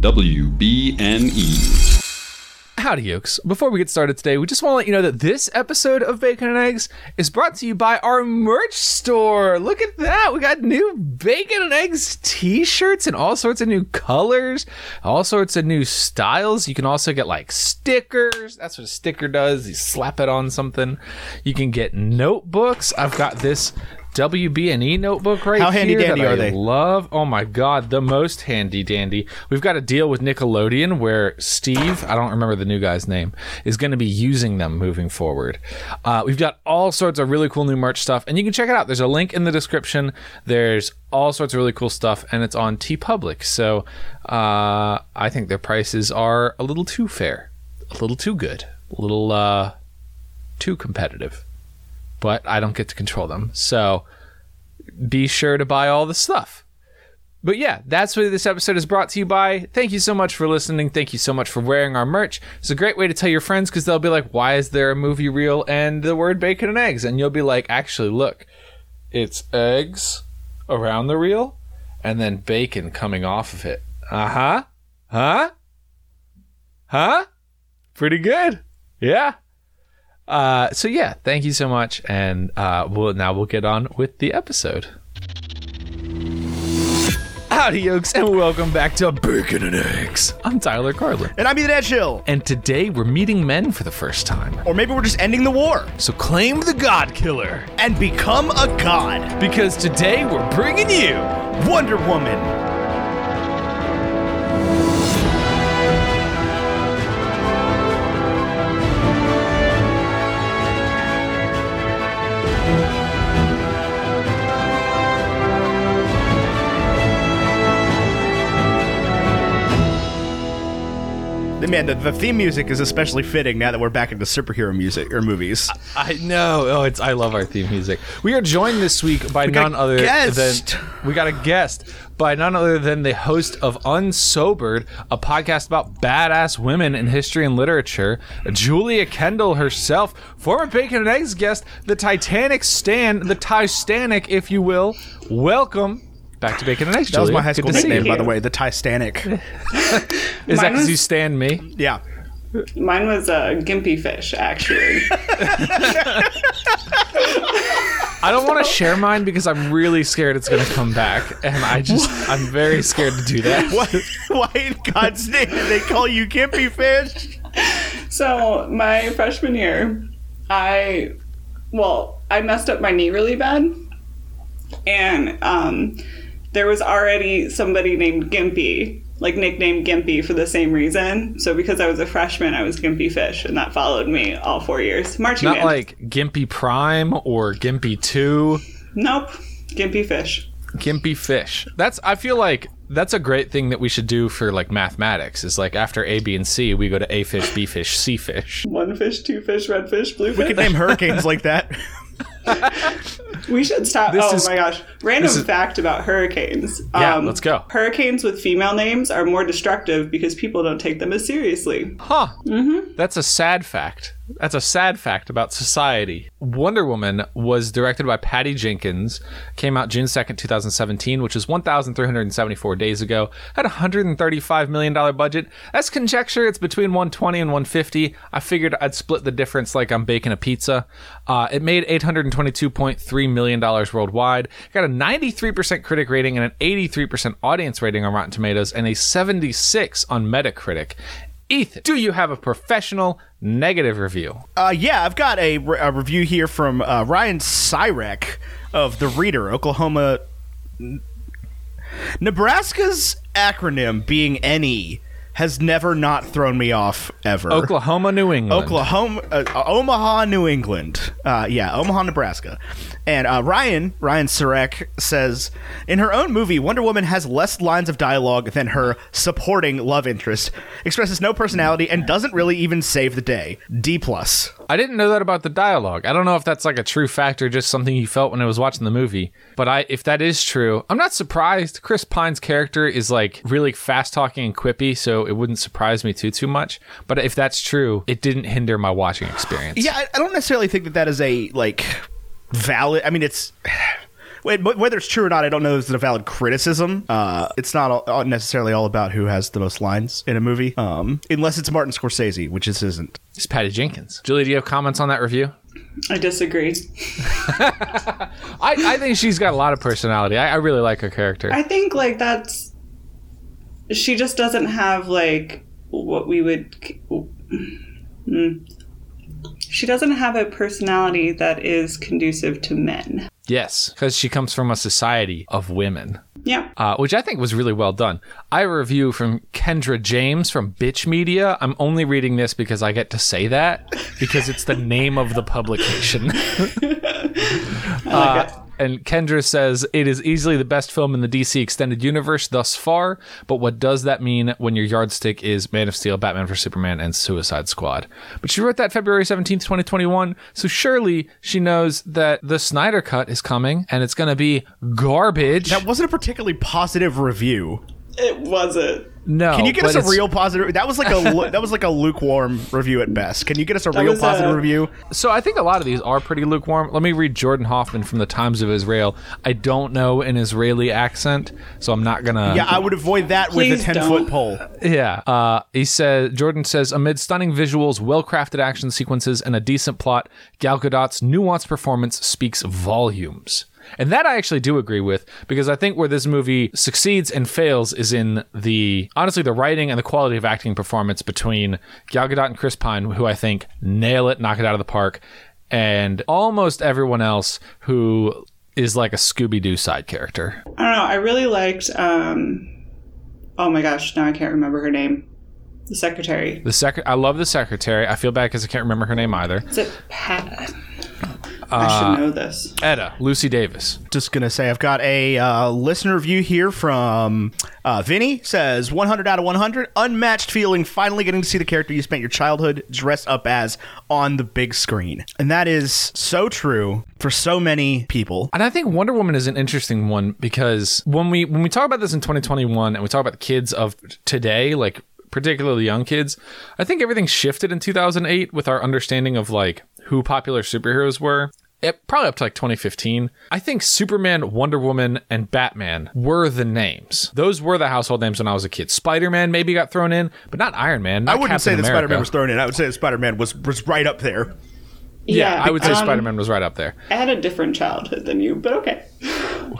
WBNE. Howdy, yokes. Before we get started today, we just want to let you know that this episode of Bacon and Eggs is brought to you by our merch store. Look at that. We got new Bacon and Eggs t shirts in all sorts of new colors, all sorts of new styles. You can also get like stickers. That's what a sticker does. You slap it on something. You can get notebooks. I've got this WB&E notebook right How handy here dandy that I they? Love. Oh my god, the most handy dandy. We've got a deal with Nickelodeon where Steve, I don't remember the new guy's name, is going to be using them moving forward. Uh, we've got all sorts of really cool new merch stuff, and you can check it out. There's a link in the description. There's all sorts of really cool stuff, and it's on TeePublic. So uh, I think their prices are a little too fair, a little too good, a little uh, too competitive. But I don't get to control them. So be sure to buy all the stuff. But yeah, that's what this episode is brought to you by. Thank you so much for listening. Thank you so much for wearing our merch. It's a great way to tell your friends because they'll be like, why is there a movie reel and the word bacon and eggs? And you'll be like, actually, look, it's eggs around the reel and then bacon coming off of it. Uh huh. Huh? Huh? Pretty good. Yeah. Uh, so yeah, thank you so much, and uh, we'll now we'll get on with the episode. Howdy, yokes, and welcome back to Bacon and Eggs. I'm Tyler Carlin, And I'm Ethan Edgehill. and today we're meeting men for the first time. Or maybe we're just ending the war So claim the God Killer, and become a god. because today we're bringing you. Wonder Woman. Man, the, the theme music is especially fitting now that we're back into superhero music or movies. I know. Oh, it's I love our theme music. We are joined this week by got none other guest. than we got a guest by none other than the host of Unsobered, a podcast about badass women in history and literature, Julia Kendall herself, former Bacon and Eggs guest, the Titanic Stan, the Titanic, if you will. Welcome back to Bacon and Eggs. That was my high Good school to see nickname, you. by the way, the Titanic. Is that Mine because you stand me? yeah. Mine was a gimpy fish, actually. I don't want to share mine because I'm really scared it's going to come back, and I just I'm very scared to do that. Why, why in God's name did they call you Gimpy Fish? so my freshman year, I, well, I messed up my knee really bad, and um, there was already somebody named Gimpy, like nicknamed Gimpy for the same reason. So because I was a freshman, I was Gimpy Fish, and that followed me all four years. Marching Not band. like Gimpy Prime or Gimpy Two, nope, Gimpy Fish. Gimpy Fish. That's I feel like that's a great thing that we should do for like mathematics. Is like after A, B, and C, we go to A fish, B fish, C fish. One fish, two fish, red fish, blue fish. We fish. could name hurricanes like that. We should stop. This oh is- my gosh. Random is- fact about hurricanes. Um, Yeah, let's go. Hurricanes with female names are more destructive because people don't take them as seriously. Huh. Mm-hmm. That's a sad fact. That's a sad fact about society. Wonder Woman was directed by Patty Jenkins, came out June 2nd, 2017, which is 1,374 days ago, had a $135 million budget. That's conjecture. It's between 120 and 150. I figured I'd split the difference like I'm baking a pizza. Uh, it made $822.3 million worldwide, got a 93% critic rating and an 83% audience rating on Rotten Tomatoes, and a 76 on Metacritic. Ethan, do you have a professional negative review? Uh, yeah, I've got a, re- a review here from uh, Ryan Syrek of The Reader, Oklahoma. Nebraska's acronym being NE has never not thrown me off ever. Oklahoma, New England. Oklahoma, uh, uh, Omaha, New England. Uh, yeah, Omaha, Nebraska. And uh, Ryan, Ryan Syrek says, in her own movie, Wonder Woman has less lines of dialogue than her supporting love interest, expresses no personality, and doesn't really even save the day. D plus. I didn't know that about the dialogue. I don't know if that's like a true fact or just something you felt when I was watching the movie. But I, if that is true, I'm not surprised. Chris Pine's character is like really fast talking and quippy, so it wouldn't surprise me too too much. But if that's true, it didn't hinder my watching experience. Yeah, I, I don't necessarily think that that is a like valid. I mean, it's but whether it's true or not, I don't know. Is it a valid criticism? Uh, it's not all, all necessarily all about who has the most lines in a movie, um, unless it's Martin Scorsese, which this isn't. It's Patty Jenkins. Julie, do you have comments on that review? I disagree. I, I think she's got a lot of personality. I, I really like her character. I think like that's she just doesn't have like what we would Hmm. She doesn't have a personality that is conducive to men. yes, because she comes from a society of women. Yeah. uh, which I think was really well done. I have a review from Kendra James from Bitch Media. I'm only reading this because I get to say that because it's the name of the publication. Uh, and Kendra says it is easily the best film in the DC extended universe thus far. But what does that mean when your yardstick is Man of Steel, Batman vs Superman, and Suicide Squad? But she wrote that February 17th, 2021. So surely she knows that the Snyder Cut is coming and it's going to be garbage. That wasn't a particularly positive review. It wasn't. no, Can you get us a real positive? That was like a that was like a lukewarm review at best. Can you get us a real positive a- review? So I think a lot of these are pretty lukewarm. Let me read Jordan Hoffman from the Times of Israel. I don't know an Israeli accent, so I'm not gonna. Yeah, I would avoid that with a ten don't. foot pole. Yeah. Uh, he says Jordan says amid stunning visuals, well-crafted action sequences, and a decent plot, Gal Gadot's nuanced performance speaks volumes. And that I actually do agree with because I think where this movie succeeds and fails is in the honestly the writing and the quality of acting performance between Gal Gadot and Chris Pine, who I think nail it, knock it out of the park, and almost everyone else who is like a Scooby Doo side character. I don't know. I really liked. um Oh my gosh! Now I can't remember her name. The secretary. The sec- I love the secretary. I feel bad because I can't remember her name either. Is it Pat? I Uh, should know this. Etta, Lucy Davis. Just gonna say, I've got a uh, listener review here from uh, Vinny. Says 100 out of 100, unmatched feeling. Finally getting to see the character you spent your childhood dressed up as on the big screen, and that is so true for so many people. And I think Wonder Woman is an interesting one because when we when we talk about this in 2021 and we talk about the kids of today, like particularly young kids, I think everything shifted in 2008 with our understanding of like who popular superheroes were. It, probably up to like 2015. I think Superman, Wonder Woman, and Batman were the names. Those were the household names when I was a kid. Spider Man maybe got thrown in, but not Iron Man. I wouldn't say Captain that Spider Man was thrown in. I would say that Spider Man was was right up there. Yeah, I would say um, Spider Man was right up there. I had a different childhood than you, but okay.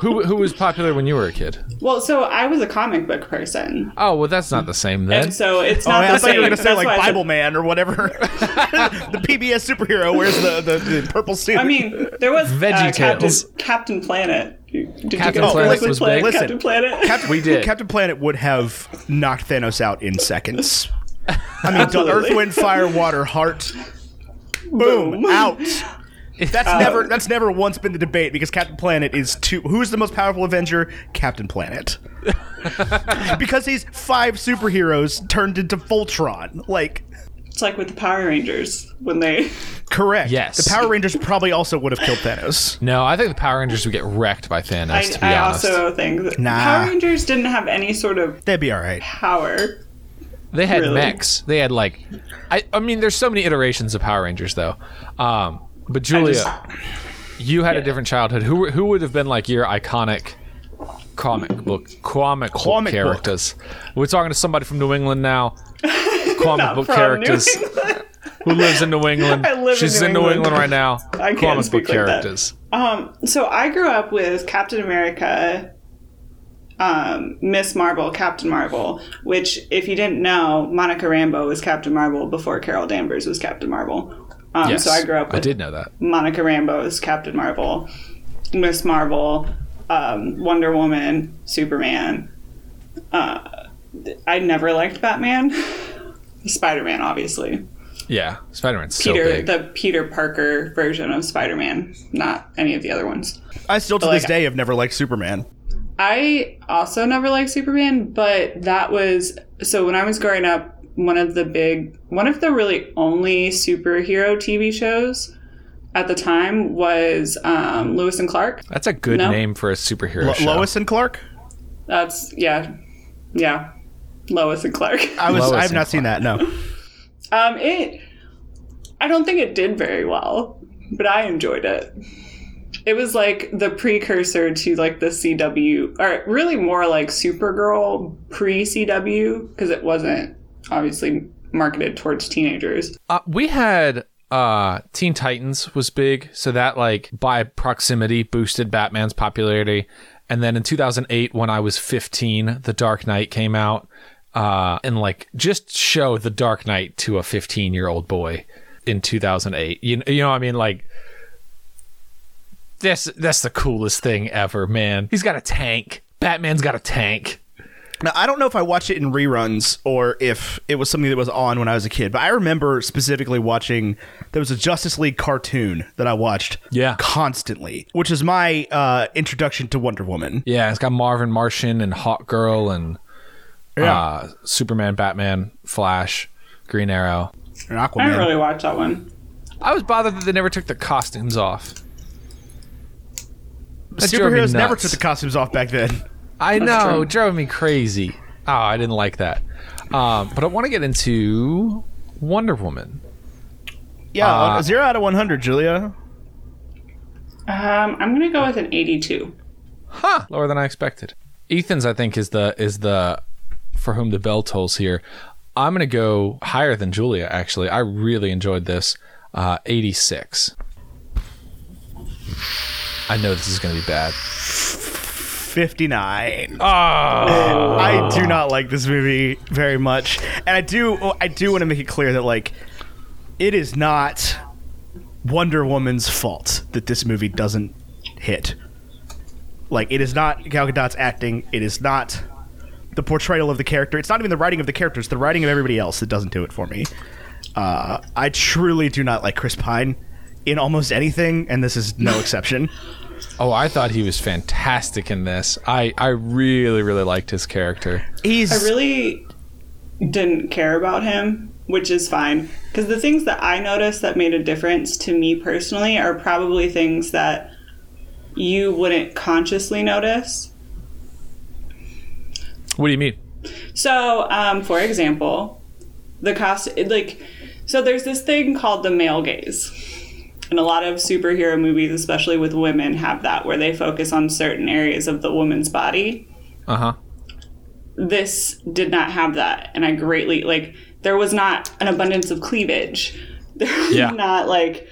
Who who was popular when you were a kid? Well, so I was a comic book person, Oh well, that's not the same then. and so it's not. Oh, not I the thought same. you were gonna say like why I said- Bible Man or whatever. the PBS superhero wears the, the, the purple suit. I mean, there was uh, Veggie Captain, Tales. Captain Planet. Did Captain you Planet was play big. Listen, Captain Planet? Captain, We did. Captain Planet would have knocked Thanos out in seconds. I mean. Earth, Wind, Fire, Water, Heart. Boom, Boom. out. That's uh, never that's never once been the debate because Captain Planet is two. Who's the most powerful Avenger? Captain Planet. because he's five superheroes turned into Voltron. Like, It's like with the Power Rangers when they. correct. Yes. The Power Rangers probably also would have killed Thanos. No, I think the Power Rangers would get wrecked by Thanos. I, to be I honest, also think that Nah. Power Rangers didn't have any sort of They'd be all right. power. They had really. mechs. They had like, I, I mean, there's so many iterations of Power Rangers though. Um, but Julia, just- you had a different childhood. Who who would have been like your iconic comic book comic, book Comic book. characters? We're talking to somebody from New England now. Comic book characters who lives in New England. I live in She's New in New England. England right now. I can't comic speak book like that. characters. Um, so I grew up with Captain America, um, Miss Marvel, Captain Marvel, which, if you didn't know, Monica Rambeau was Captain Marvel before Carol Danvers was Captain Marvel. Um, Yes, so I grew up I did know that. Monica Rambeau is Captain Marvel, Miss Marvel, um, Wonder Woman, Superman. Uh, I never liked Batman. Spider Man, obviously. Yeah, Spider Man's so Peter, big. the Peter Parker version of Spider Man, not any of the other ones. I still to But, this like- day have never liked Superman. I also never liked Superman, but that was so when I was growing up, one of the big, one of the really only superhero TV shows at the time was um, Lewis and Clark. That's a good No. name for a superhero Lo- show. Lois and Clark. That's yeah, yeah, Lois and Clark. I was. Lois I have and not seen that. No. Um, it, I don't think it did very well, but I enjoyed it. It was like the precursor to like the CW, or really more like Supergirl pre CW because it wasn't obviously marketed towards teenagers. Uh, we had uh Teen Titans was big, so that like by proximity boosted Batman's popularity. And then in 2008 when I was 15, The Dark Knight came out uh and like just show The Dark Knight to a 15-year-old boy in 2008. You, you know what I mean like this that's the coolest thing ever, man. He's got a tank. Batman's got a tank. Now, I don't know if I watched it in reruns or if it was something that was on when I was a kid, but I remember specifically watching. There was a Justice League cartoon that I watched, Yeah. constantly, which is my uh, introduction to Wonder Woman. Yeah, it's got Marvin Martian and Hawkgirl and Yeah. uh, Superman, Batman, Flash, Green Arrow. And Aquaman. I didn't really watch that one. I was bothered that they never took the costumes off. That Superheroes never took the costumes off back then. I know, it drove me crazy. Oh, I didn't like that. Um, but I want to get into Wonder Woman. Yeah, Uh, zero out of one hundred, Julia. Um, I'm gonna go with an 82. Huh, lower than I expected. Ethan's, I think, is the is the for whom the bell tolls here. I'm gonna go higher than Julia. Actually, I really enjoyed this. Uh, 86. I know this is gonna be bad. Fifty nine. Oh, I do not like this movie very much, and I do. I do want to make it clear that like, it is not Wonder Woman's fault that this movie doesn't hit. Like, it is not Gal Gadot's acting. It is not the portrayal of the character. It's not even the writing of the character. It's the writing of everybody else that doesn't do it for me. Uh, I truly do not like Chris Pine in almost anything, and this is no exception. oh, I thought he was fantastic in this. I I really really liked his character. He's I really didn't care about him, which is fine. Because the things that I noticed that made a difference to me personally are probably things that you wouldn't consciously notice. What do you mean? So, um, for example, the cost, like, so there's this thing called the male gaze. And a lot of superhero movies, especially with women, have that where they focus on certain areas of the woman's body. Uh huh. this did not have that and i greatly like there was not an abundance of cleavage there was Yeah. not like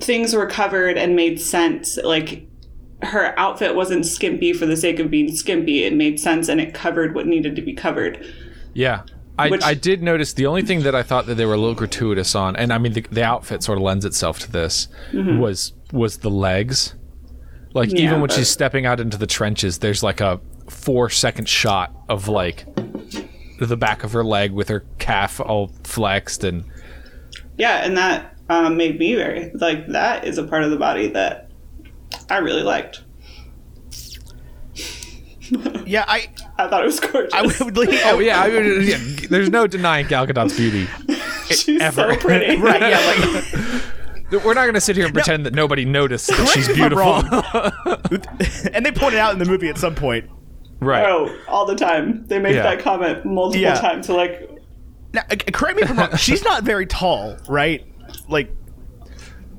things were covered and made sense like her outfit wasn't skimpy for the sake of being skimpy it made sense and it covered what needed to be covered Yeah. I, Which- I did notice the only thing that I thought that they were a little gratuitous on, and I mean the, the outfit sort of lends itself to this, was was the legs. Like Yeah, even when but- she's stepping out into the trenches, there's like a four second shot of like the back of her leg with her calf all flexed and yeah and that um, made me very like that is a part of the body that i really liked yeah. I i thought it was gorgeous I would like. oh yeah, I mean, yeah, there's no denying Gal Gadot's beauty. she's ever. so pretty right. Yeah. Like. We're not going to sit here and pretend that nobody noticed that she's Correct me if I'm beautiful. and they point it out in the movie at some point. right. Oh, all the time. They make Yeah. that comment multiple Yeah. times. So like, Now, uh, correct me if I'm wrong. She's not very tall, right? Like,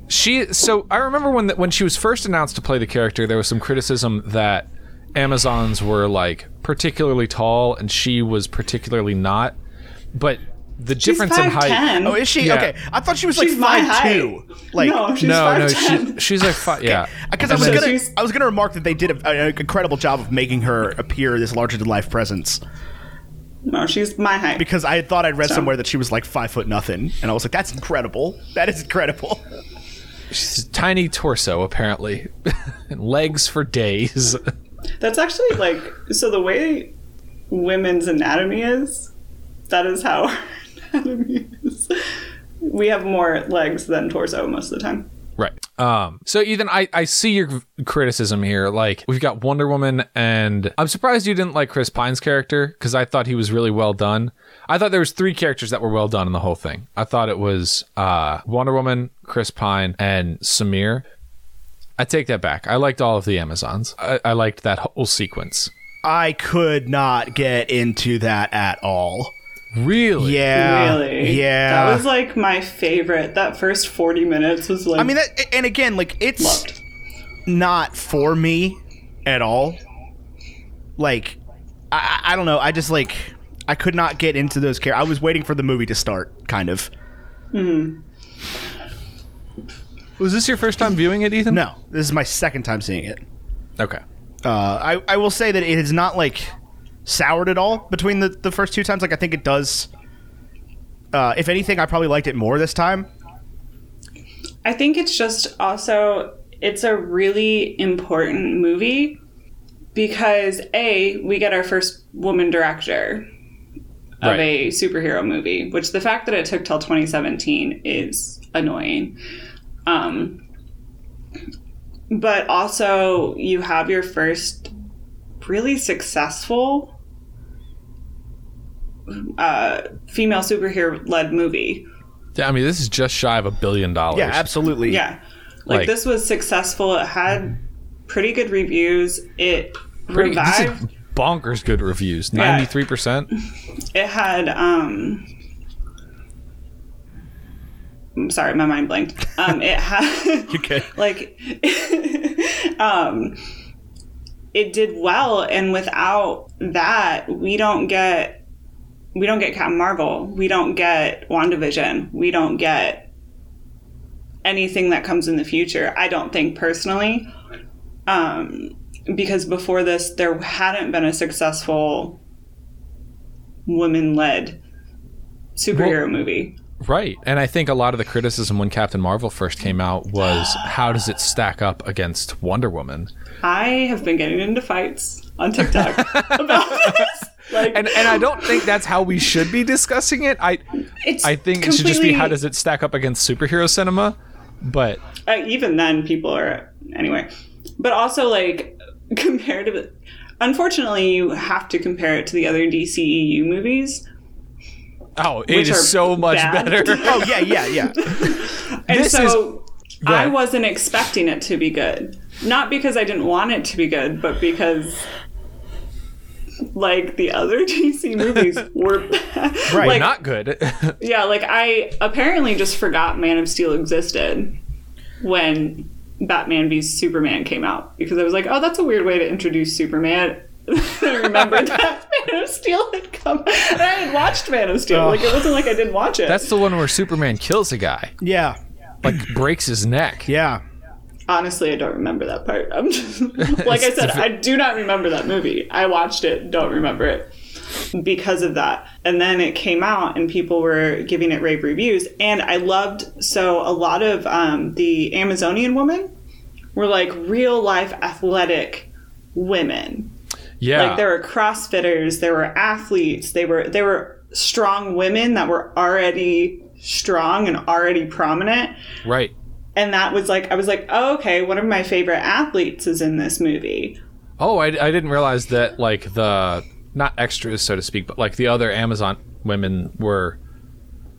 She so I remember when the, when she was first announced to play the character, there was some criticism that Amazons were like particularly tall and she was particularly not. But the she's difference in height. 5'10". oh, is she? Yeah. Okay, I thought she was like She's my five height. two. Like, no, she's no, no, 5'10". she, she's like five. Yeah, uh, because I was gonna, I was gonna remark that they did a, an incredible job of making her appear this larger than life presence. No, she's my height. Because I thought I'd read So- somewhere that she was like five foot nothing, and I was like, that's incredible. That is incredible. she's a tiny torso apparently, and legs for days. That's actually like so. The way women's anatomy is, that is how anatomy is. We have more legs than torso most of the time. Right. Um, so Ethan, I, I see your criticism here. Like we've got Wonder Woman, and I'm surprised you didn't like Chris Pine's character because I thought he was really well done. I thought there was three characters that were well done in the whole thing. I thought it was uh, Wonder Woman, Chris Pine, and Samir. I take that back. I liked all of the Amazons. I, I liked that whole sequence. I could not get into that at all. Really? Yeah, really? yeah. That was like my favorite. That first forty minutes was like I mean, that, and again, like it's loved. not for me at all. Like, I, I I don't know. I just like I could not get into those characters. I was waiting for the movie to start, kind of. Mm-hmm. Was this your first time viewing it, Ethan? No, this is my second time seeing it. Okay. Uh, I I will say that it is not like soured at all between the the first two times. Like I think it does. Uh, if anything, I probably liked it more this time. I think it's just also it's a really important movie because a we get our first woman director of Right. a superhero movie, which the fact that it took till 2017 is annoying. Um, but also you have your first really successful uh, female superhero led movie. Yeah, I mean, this is just shy of a billion dollars. Yeah, absolutely. Yeah. Like, Like- this was successful. It had pretty good reviews. It Pretty, this revived. is bonkers good reviews. Ninety-three percent. It had um I'm sorry, my mind blanked. Um it had Okay. like um it did well and without that we don't get we don't get Captain Marvel. We don't get WandaVision. We don't get anything that comes in the future. I don't think personally. Um because before this there hadn't been a successful woman led superhero Well- movie. Right. And I think a lot of the criticism when Captain Marvel first came out was how does it stack up against Wonder Woman? I have been getting into fights on TikTok about this. Like, And and I don't think that's how we should be discussing it. I it's I think it should just be how does it stack up against superhero cinema? But uh, even then people are anyway but also like comparative unfortunately you have to compare it to the other dceu movies oh, it is so much bad. better. Oh yeah, yeah, yeah. and This so Go i wasn't expecting it to be good not because i didn't want it to be good but because like the other dc movies were bad. Right, like, Not good. Yeah, like I apparently just forgot Man of Steel existed when Batman v Superman came out because I was like, oh, that's a weird way to introduce Superman. I remembered that Man of Steel had come. And I had watched Man of Steel. Like it wasn't like I didn't watch it. That's the one where Superman kills a guy, Yeah, like breaks his neck. yeah. Honestly, I don't remember that part. I'm just like I said, I do not remember that movie. I watched it, don't remember it because of that. And then it came out and people were giving it rave reviews. And I loved so a lot of um, the Amazonian women were like real life athletic women. Yeah. Like there were CrossFitters, there were athletes, they were they were strong women that were already strong and already prominent right. and that was like I was like, oh, okay, one of my favorite athletes is in this movie. Oh, I, I didn't realize that like the not extras so to speak, but like the other Amazon women were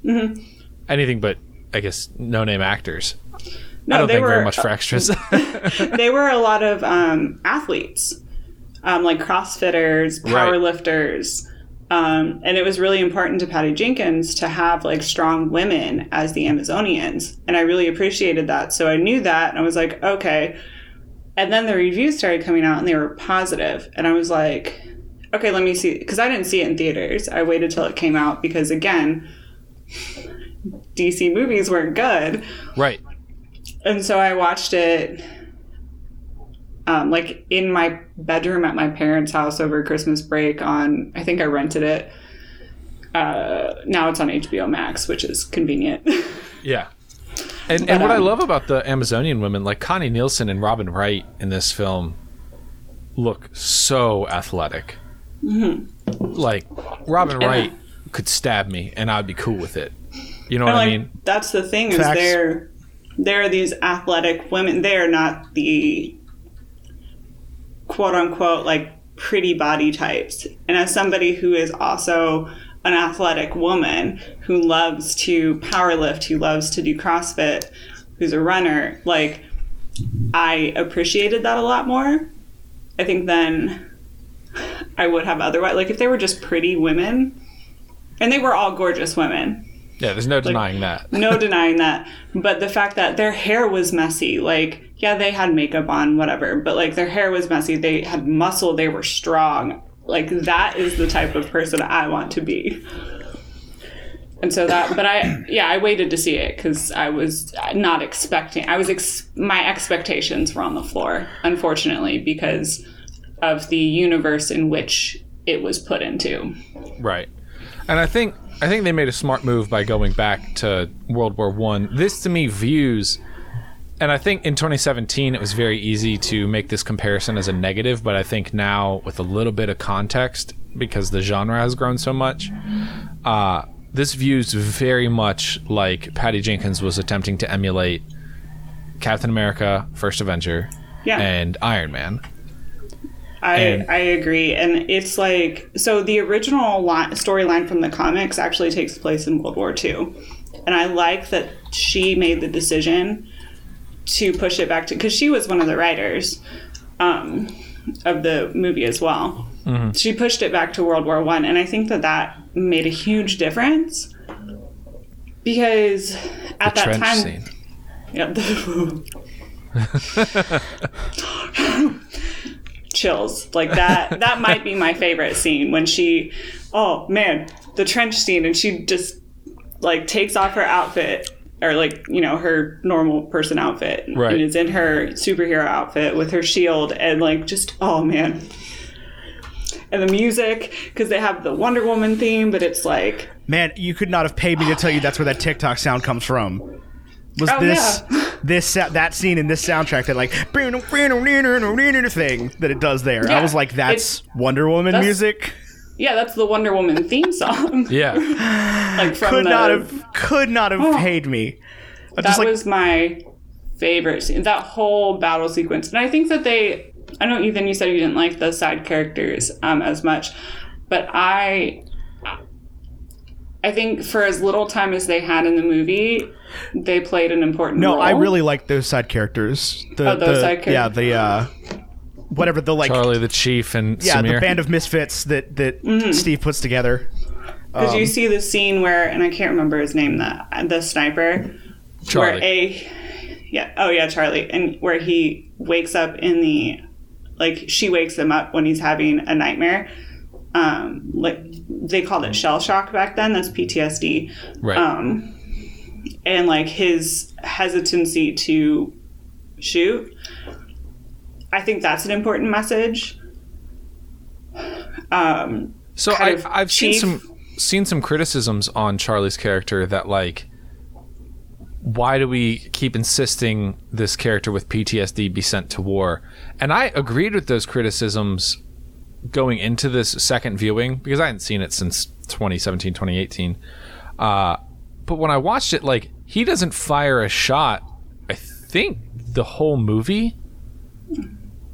Mm-hmm. anything but I guess no name actors. No, I don't they think were very much for extras. they were a lot of um, athletes, um, like CrossFitters, Right. powerlifters. Um, and it was really important to Patty Jenkins to have like strong women as the Amazonians. And I really appreciated that. So I knew that and I was like, okay. And then the reviews started coming out and they were positive. And I was like, okay, let me see. Because I didn't see it in theaters. I waited till it came out because, again, DC movies weren't good. right. And so I watched it um, like in my bedroom at my parents' house over Christmas break on I think I rented it. Uh, now it's on HBO Max, which is convenient. Yeah. And, and what I um, love about the Amazonian women, like Connie Nielsen and Robin Wright in this film, look so athletic. Like Robin Mm-hmm. Wright could stab me, and I'd be cool with it. You know what And, I mean? that's the thing is Facts. they're they're these athletic women. They're not the quote unquote like pretty body types. And as somebody who is also an athletic woman who loves to powerlift, who loves to do CrossFit, who's a runner, like I appreciated that a lot more. I think than I would have otherwise. Like if they were just pretty women, and they were all gorgeous women, Yeah, there's no denying that. no denying that. But the fact that their hair was messy, like, yeah, they had makeup on, whatever, but like their hair was messy. They had muscle, they were strong. Like, that is the type of person I want to be. And so that, but I, yeah, I waited to see it because I was not expecting, I was, ex- my expectations were on the floor, unfortunately, because of the universe in which it was put into. Right. And I think I think they made a smart move by going back to World War One. This to me views and I think in 2017 it was very easy to make this comparison as a negative, but I think now with a little bit of context, because the genre has grown so much, uh, this views very much like Patty Jenkins was attempting to emulate Captain America, First Avenger, Yeah. and Iron Man. I, And- I agree. And it's like, so the original li- storyline from the comics actually takes place in World War II. And I like that she made the decision to push it back to, because she was one of the writers um, of the movie as well. She pushed it back to World War One, and I think that that made a huge difference because at The that time, scene. Yep. Chills. Like that that might be my favorite scene when she oh man, the trench scene and she just like takes off her outfit or like, you know, her normal person outfit Right. and is in her superhero outfit with her shield and like just oh man. And the music because they have the Wonder Woman theme, but it's like Man, you could not have paid me to tell you that's where that TikTok sound comes from. Was Oh, this yeah. this that scene in this soundtrack that like thing that it does there? I was like, that's Wonder Woman that's- music. yeah, that's the Wonder Woman theme song. Yeah. like from Could the, not have could not have paid me. I that just like was my favorite scene. That whole battle sequence, and I think that they. I know Ethan, you said you didn't like the side characters um, as much, but I. I think for as little time as they had in the movie, they played an important no, role. I really like those side characters. The, Oh, those the- side Yeah, the uh, whatever the like. Charlie the Chief and yeah, Samir. the band of misfits that that Mm-hmm. Steve puts together. Because um, you see the scene where, and I can't remember his name, the the sniper, Charlie. where a, yeah, oh yeah, Charlie, and where he wakes up in the, like she wakes him up when he's having a nightmare. Um, like they called it shell shock back then. That's PTSD. right. Um, and like his hesitancy to shoot. I think that's an important message. Um, So I, I've seen some seen some criticisms on Charlie's character that like, why do we keep insisting this character with PTSD be sent to war? And I agreed with those criticisms going into this second viewing because I hadn't seen it since 2017, 2018. Uh, but when I watched it, like he doesn't fire a shot. I think the whole movie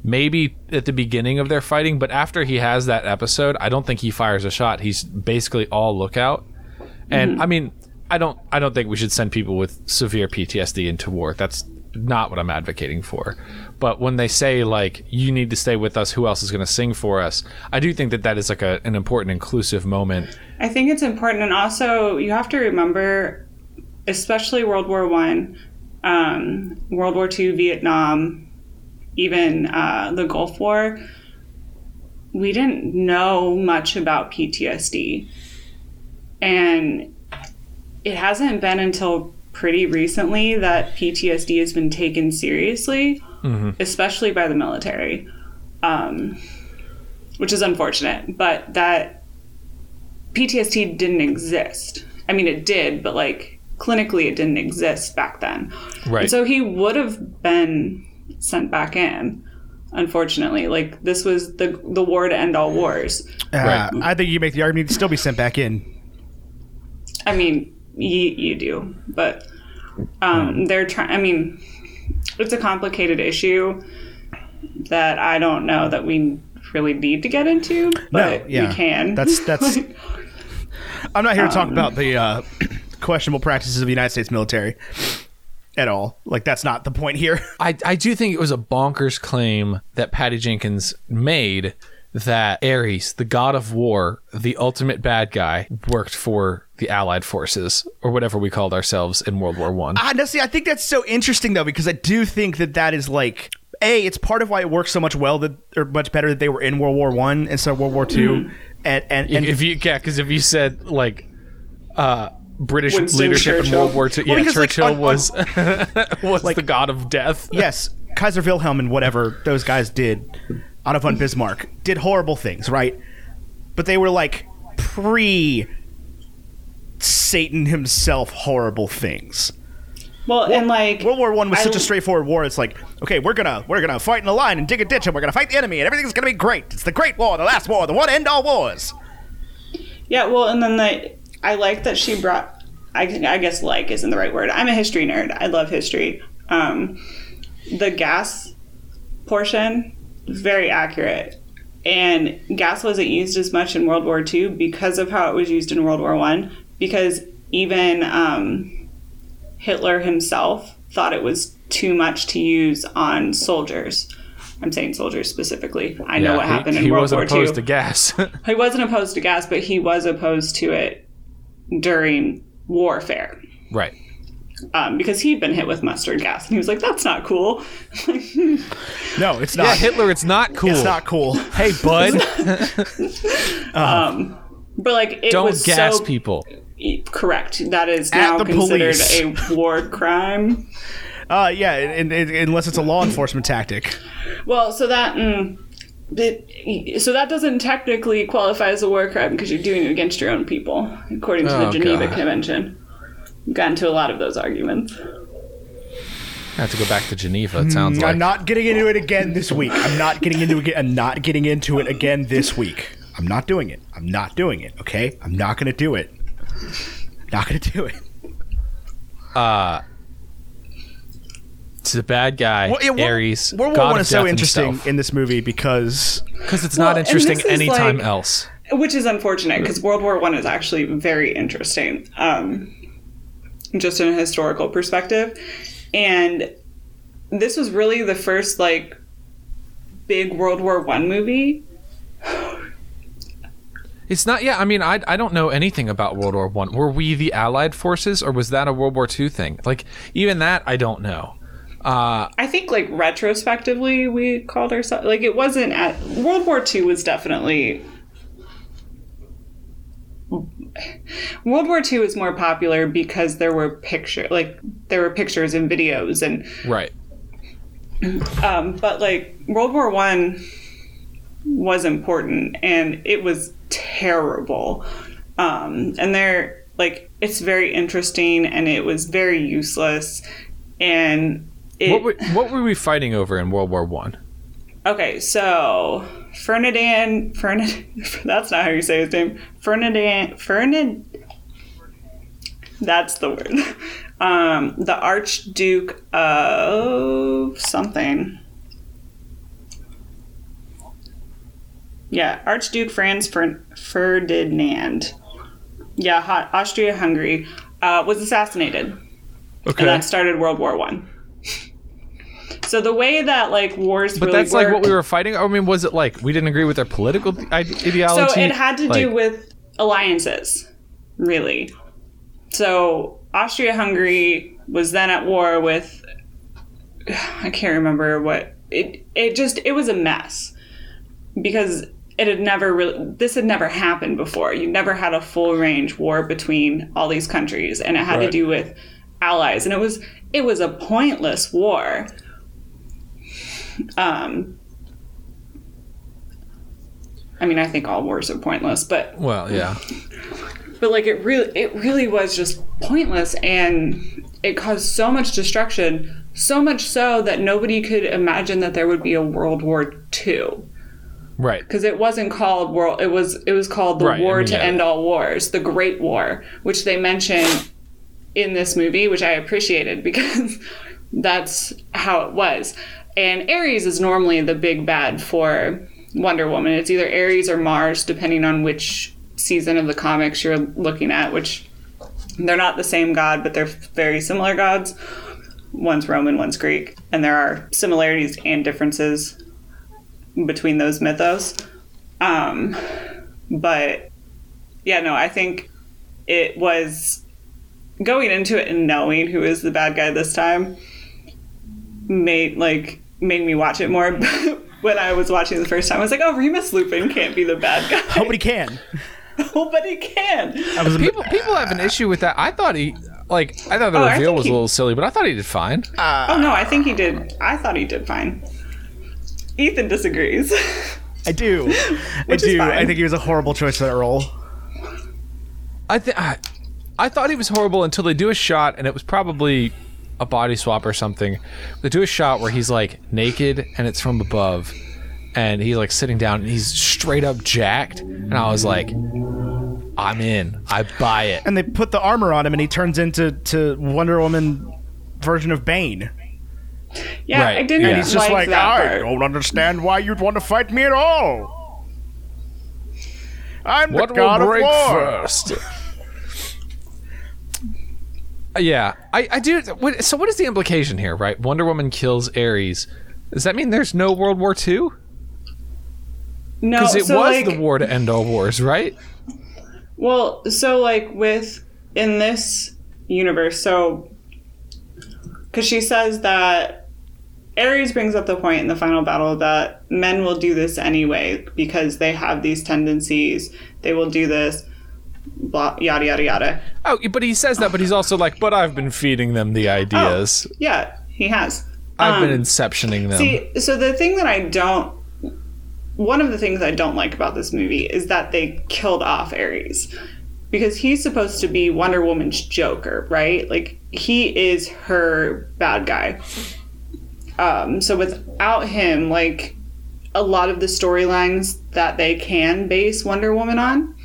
maybe at the beginning of their fighting, but after he has that episode, I don't think he fires a shot. He's basically all lookout. And mm-hmm. I mean, I don't I don't think we should send people with severe PTSD into war. That's not what I'm advocating for. But when they say like you need to stay with us, who else is going to sing for us? I do think that that is like a, an important inclusive moment. I think it's important, and also you have to remember, especially World War One, um, World War Two, Vietnam, even uh, the Gulf War. We didn't know much about PTSD, and it hasn't been until pretty recently that PTSD has been taken seriously, especially by the military, um, which is unfortunate. But that PTSD didn't exist. I mean, it did, but like clinically, it didn't exist back then. Right. And so he would have been sent back in. Unfortunately, like this was the the war to end all wars. Uh, Right. I think you make the argument he'd still be sent back in. I mean, you, you do, but um, they're trying. I mean, it's a complicated issue that I don't know that we really need to get into, but no, yeah, we can. That's that's. I'm not here to Um, talk about the uh, questionable practices of the United States military at all. Like that's not the point here. I, I do think it was a bonkers claim that Patty Jenkins made that Ares, the god of war, the ultimate bad guy, worked for the Allied forces or whatever we called ourselves in World War One. Ah, no, see, I think that's so interesting though because I do think that that is like a. It's part of why it works so much well that or much better that they were in World War One instead of World War 2 and and and if you yeah, because if you said like uh, British Winston leadership in World War Two, Well, yeah, because, like, Churchill on- on- was was Like- the god of death. yes, Kaiser Wilhelm and whatever those guys did, Otto von Bismarck did horrible things, right? But they were like pre Satan himself horrible things. Well, and like World War One was I- such a straightforward war. It's like, okay, we're gonna we're gonna fight in a line and dig a ditch, and we're gonna fight the enemy, and everything's gonna be great. It's the Great War, the last war, the one end all wars. Yeah, well, and then the I like that she brought. I, I guess like isn't the right word. I'm a history nerd. I love history. Um, the gas portion very accurate, and gas wasn't used as much in World War II because of how it was used in World War One. Because even um, Hitler himself thought it was too much to use on soldiers. I'm saying soldiers specifically. I know Yeah, what he- happened he, in World War II. He wasn't War opposed II. to gas. He wasn't opposed to gas, but he was opposed to it during warfare right. um, because he'd been hit with mustard gas, and he was like, "That's not cool." No, it's not. Yeah, Hitler, it's not cool. It's not cool. Hey, bud, but like, it don't was gas so people. Correct. That is now considered police. a war crime. Uh, yeah, and, and- unless it's a law enforcement tactic. Well, so that. Mm, it, so that doesn't technically qualify as a war crime because you're doing it against your own people, according to the Oh, Geneva God. Convention. We've gotten to a lot of those arguments. I have to go back to Geneva. It sounds like I'm not getting into it again this week. I'm not getting into it. I'm not getting into it again this week. I'm not doing it. I'm not doing it. Okay, I'm not gonna do it. Not gonna do it. it's the bad guy, Well, yeah, World- Ares. World War One is so interesting himself. in this movie because because it's Well, not and interesting this is anytime like- else. which is unfortunate because World War One is actually very interesting, um, just in a historical perspective, and this was really the first like big World War One movie. It's not. Yeah, I mean, I I don't know anything about World War One. Were we the Allied forces, or was that a World War Two thing? Like even that, I don't know. Uh, I think like retrospectively we called ourselves like it wasn't at World War Two was definitely World War II is more popular because there were picture like there were pictures and videos and right. um, but like World War One was important and it was terrible. Um, and they're like it's very interesting and it was very useless and it, What were, what were we fighting over in World War One? okay so Ferdinand Ferdinand that's not how you say his name Ferdinand Ferdinand that's the word um, the Archduke of something Yeah, Archduke Franz Ferdinand. Yeah, Ha- Austria-Hungary uh, was assassinated, and that started World War One. So the way that like wars but really that's like what we were fighting. I mean, was it like we didn't agree with their political ide- ideology? So it had to do with alliances, really. So Austria-Hungary was then at war with I can't remember what it it just it was a mess because it had never really this had never happened before. You never had a full range war between all these countries and it had to do with allies and it was it was a pointless war. Um I mean, I think all wars are pointless, but Well, yeah. but like it really it really was just pointless and it caused so much destruction so much so that nobody could imagine that there would be a world war ii Right. because it wasn't called world it was it was called the Right, I war mean, to yeah. end all wars the great war which they mention in this movie which i appreciated because that's how it was and ares is normally the big bad for wonder woman it's either ares or mars depending on which season of the comics you're looking at which they're not the same god but they're very similar gods one's roman one's greek and there are similarities and differences between those mythos. Um, but yeah, no, I think it was going into it and knowing who is the bad guy this time made like made me watch it more. when I was watching the first time, I was like, "Oh, Remus Lupin can't be the bad guy. Nobody can. Nobody can." Was People people have an issue with that. I thought he like I thought the Oh, reveal was he- a little silly, but I thought he did fine. oh no, I think he did. I thought he did fine. Ethan disagrees. I do. I Which is do. fine. I think he was a horrible choice for that role. I think I, I thought he was horrible until they do a shot, and it was probably a body swap or something. They do a shot where he's like naked and it's from above, and he's like sitting down and he's straight up jacked, and I was like, I'm in. I buy it. And they put the armor on him, and he turns into to Wonder Woman version of Bane. Yeah, Right, I didn't yeah. And he's just like, like, that I part. don't understand why you'd want to fight me at all. I'm the What god will of break war. first? Yeah, I, I do. What, so, what is the implication here, right? Wonder Woman kills Ares. Does that mean there's no World War II? No, Because it so, was like, the war to end all wars, right? Well, so like with in this universe, so because she says that Ares brings up the point in the final battle that men will do this anyway because they have these tendencies. They will do this, blah, yada yada yada. Oh, but he says that, but he's also like, but I've been feeding them the ideas. Yeah, he has. I've been Um, inceptioning them. See, so the thing that I don't, one of the things I don't like about this movie is that they killed off Ares. Because he's supposed to be Wonder Woman's Joker, right? Like, he is her bad guy. Um, so without him, like, a lot of the storylines that they can base Wonder Woman on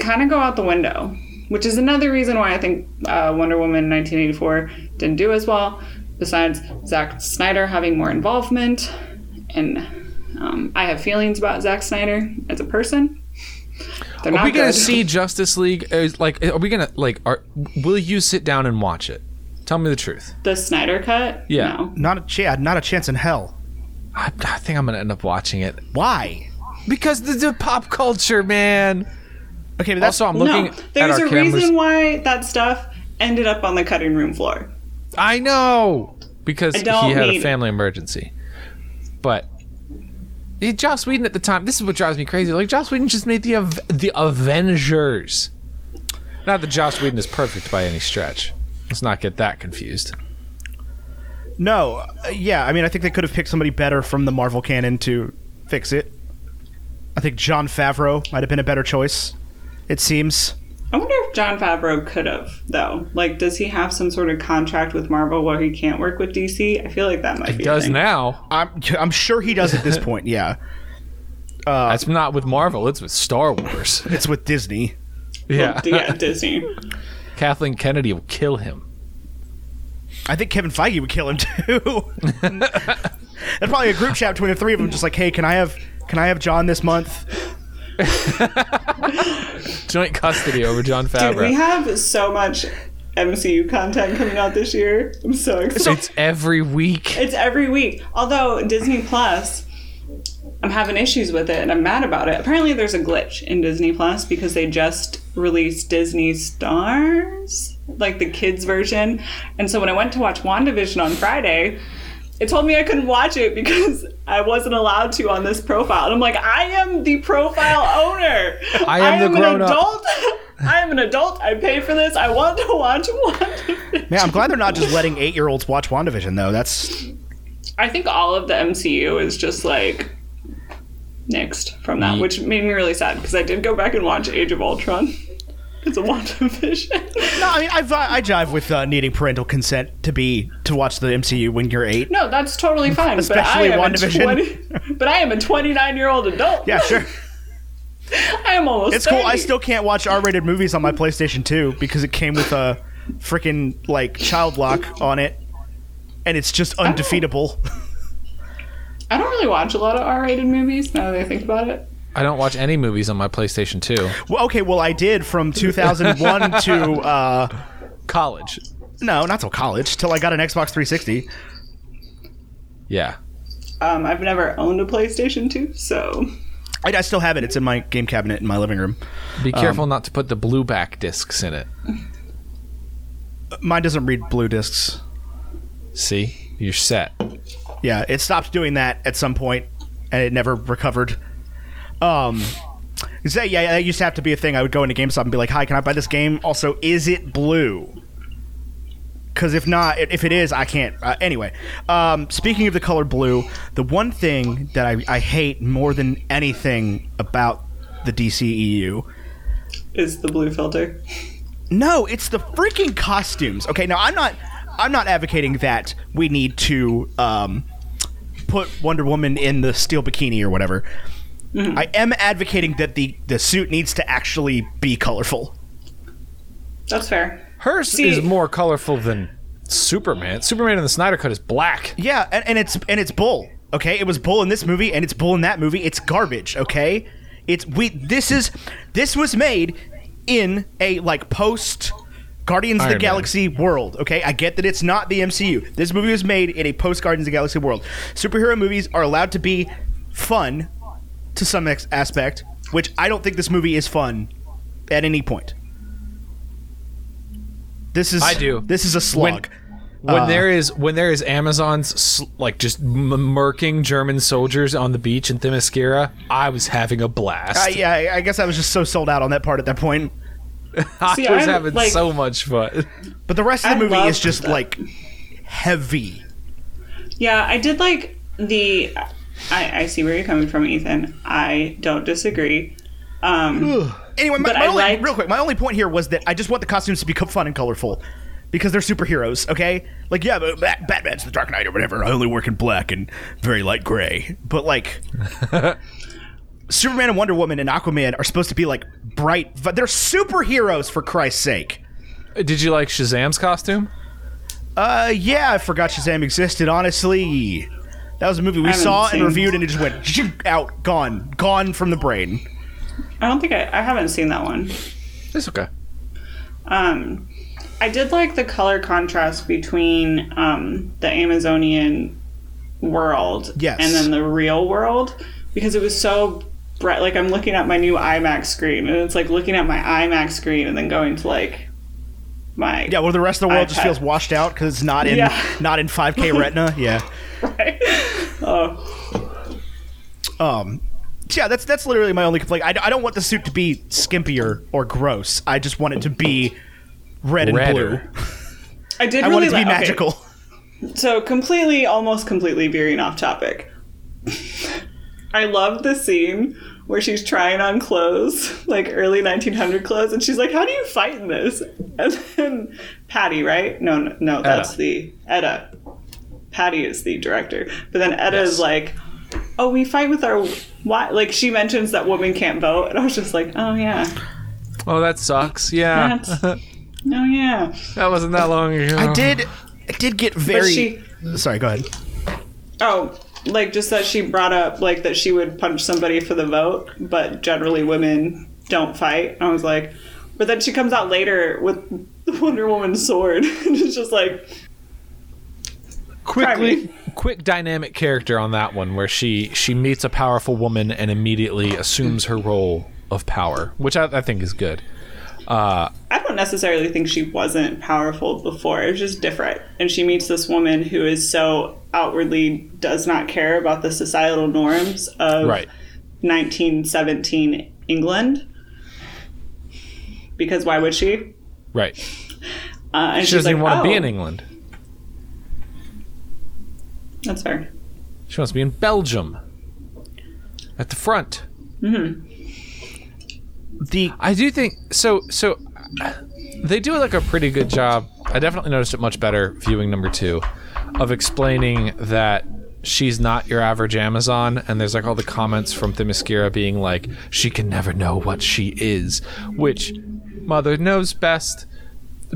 kind of go out the window. Which is another reason why I think uh, Wonder Woman 1984 didn't do as well besides Zack Snyder having more involvement, and um, I have feelings about Zack Snyder as a person. They're are we gonna good. see Justice League? Like, are we gonna like? Are will you sit down and watch it? Tell me the truth. the Snyder cut? Yeah. No. Not a chance. Not a chance in hell. I, I think I'm gonna end up watching it Why? because the, the pop culture, man. Okay, but that's Also, I'm looking No. at There's our a cameras. reason why that stuff ended up on the cutting room floor. I know because I he had a need- family emergency. But eh, Joss Whedon at the time, this is what drives me crazy. Like Joss Whedon just made the the Avengers. Not that Joss Whedon is perfect by any stretch. Let's not get that confused. no. uh, yeah, I mean, I think they could have picked somebody better from the Marvel canon to fix it. I think Jon Favreau might have been a better choice. It seems. I wonder if Jon Favreau could have, though. Like, does he have some sort of contract with Marvel where he can't work with DC? I feel like that might He be. a does thing. now. I'm I'm sure he does at this point. Yeah, That's not with Marvel. It's with Star Wars. it's with Disney. yeah. Yeah, Disney. Kathleen Kennedy will kill him. I think Kevin Feige would kill him too. That's probably a group chat between the three of them, just like, hey, can I have can I have John this month? Joint custody over John Dude, we have so much MCU content coming out this year. I'm so excited. it's every week. It's every week. Although Disney Plus, I'm having issues with it and I'm mad about it. Apparently, there's a glitch in Disney Plus because they just released Disney Stars, like the kids version. And so when I went to watch WandaVision on Friday, it told me I couldn't watch it because I wasn't allowed to on this profile. And I'm like, I am the profile owner. I am the an grown-up. adult. I am an adult. I pay for this. I want to watch WandaVision. Man, I'm glad they're not just letting eight year olds watch WandaVision though. That's I think all of the MCU is just like nixed from that, which made me really sad because I did go back and watch Age of Ultron. It's a WandaVision. no. I mean, I I jive with uh, needing parental consent to be to watch the MCU when you're eight. no, that's totally fine. Especially but I am WandaVision. A 20, but I am a 29 year old adult. Yeah, sure. I am almost. It's cool. I still can't watch R-rated movies on my PlayStation 2 because it came with a freaking like child lock on it, and it's just undefeatable. I don't really watch a lot of R-rated movies now that I think about it. I don't watch any movies on my PlayStation 2. well, okay, well I did from 2001 to uh, College. no, not till college, till I got an Xbox 360. Yeah. Um, I've never owned a PlayStation 2, so I, I still have it. It's in my game cabinet in my living room. Be Um, careful not to put the blue back discs in it. Mine doesn't read blue discs. See, you're set. Yeah, it stopped doing that at some point, and it never recovered. Um, so yeah, that used to have to be a thing. I would go into GameStop and be like, "Hi, can I buy this game? Also, is it blue?" Because if not, if it is, I can't. Uh, anyway, um, speaking of the color blue, the one thing that I, I hate more than anything about the DCEU Is the blue filter? no, it's the freaking costumes. Okay, now I'm not I'm not advocating that we need to um, put Wonder Woman in the steel bikini or whatever. Mm-hmm. I am advocating that the the suit needs to actually be colorful. That's fair. Hers See- is more colorful than Superman. Superman in the Snyder Cut is black. Yeah, and, and it's and it's bull. Okay, it was bull in this movie, and it's bull in that movie. It's garbage. Okay, it's we. This is this was made in a like post Guardians of Iron the Man. Galaxy world. Okay, I get that it's not the MCU. This movie was made in a post Guardians of the Galaxy world. Superhero movies are allowed to be fun to some ex- aspect, which I don't think this movie is fun at any point. This is I do. This is a slug. When Uh, there is when there is Amazon's like just m- murking German soldiers on the beach in Themyscira, I was having a blast. I, yeah, I- I guess I was just so sold out on that part at that point. I See, was I'm, having like- so much fun. But the rest of the I movie is just that. like heavy. Yeah, I did like the. I, I see where you're coming from, Ethan. I don't disagree. Um, Anyway, my, But my I only, liked- real quick, my only point here was that I just want the costumes to be fun and colorful because they're superheroes. Okay, like yeah, but Bat- Batman's the Dark Knight or whatever. I only work in black and very light gray. But like, Superman and Wonder Woman and Aquaman are supposed to be like bright. But they're superheroes for Christ's sake. Did you like Shazam's costume? Uh, yeah, I forgot Shazam existed. Honestly, that was a movie we saw and reviewed, and it just went out, gone, gone from the brain. I don't think I, I haven't seen that one. It's okay. Um, I did like the color contrast between um, the Amazonian world Yes. and then the real world because it was so bright. Like I'm looking at my new IMAX screen and it's like looking at my IMAX screen and then going to like my Yeah, well, the rest of the world just feels washed out because it's not in Yeah. not in 5K Retina. Yeah. right. Oh, Um, yeah, that's that's literally my only complaint. I, I don't want the suit to be skimpier or gross. I just want it to be red and Redder. blue. I did I really want it to be like- okay. magical. So completely, almost completely veering off topic. I love the scene where she's trying on clothes, like early 1900 clothes, and she's like, "How do you fight in this?" And then Patty, right? No, no, no that's Etta. the Etta. Patty is the director, but then Etta Yes. is like, "Oh, we fight with our why?" Like she mentions that women can't vote, and I was just like, "Oh yeah, Oh, that sucks. Yeah, that's, oh yeah." that wasn't that long ago. I did I did get very. she, Sorry, go ahead. Oh, like just that she brought up like that she would punch somebody for the vote, but generally women don't fight. I was like, but then she comes out later with the Wonder Woman sword, and it's just like, quickly quick dynamic character on that one where she she meets a powerful woman and immediately assumes her role of power which i, I think is good uh I don't necessarily think she wasn't powerful before. It was just different, and she meets this woman who is so outwardly does not care about the societal norms of right 1917 England. Because why would she? right Uh, and she she's doesn't like, even want to "Oh, be in england That's fair. she wants to be in belgium at the front The I do think so. So they do like a pretty good job. I definitely noticed it much better viewing number two, of explaining that she's not your average Amazon, and there's like all the comments from Themyscira being like she can never know what she is, which Mother knows best,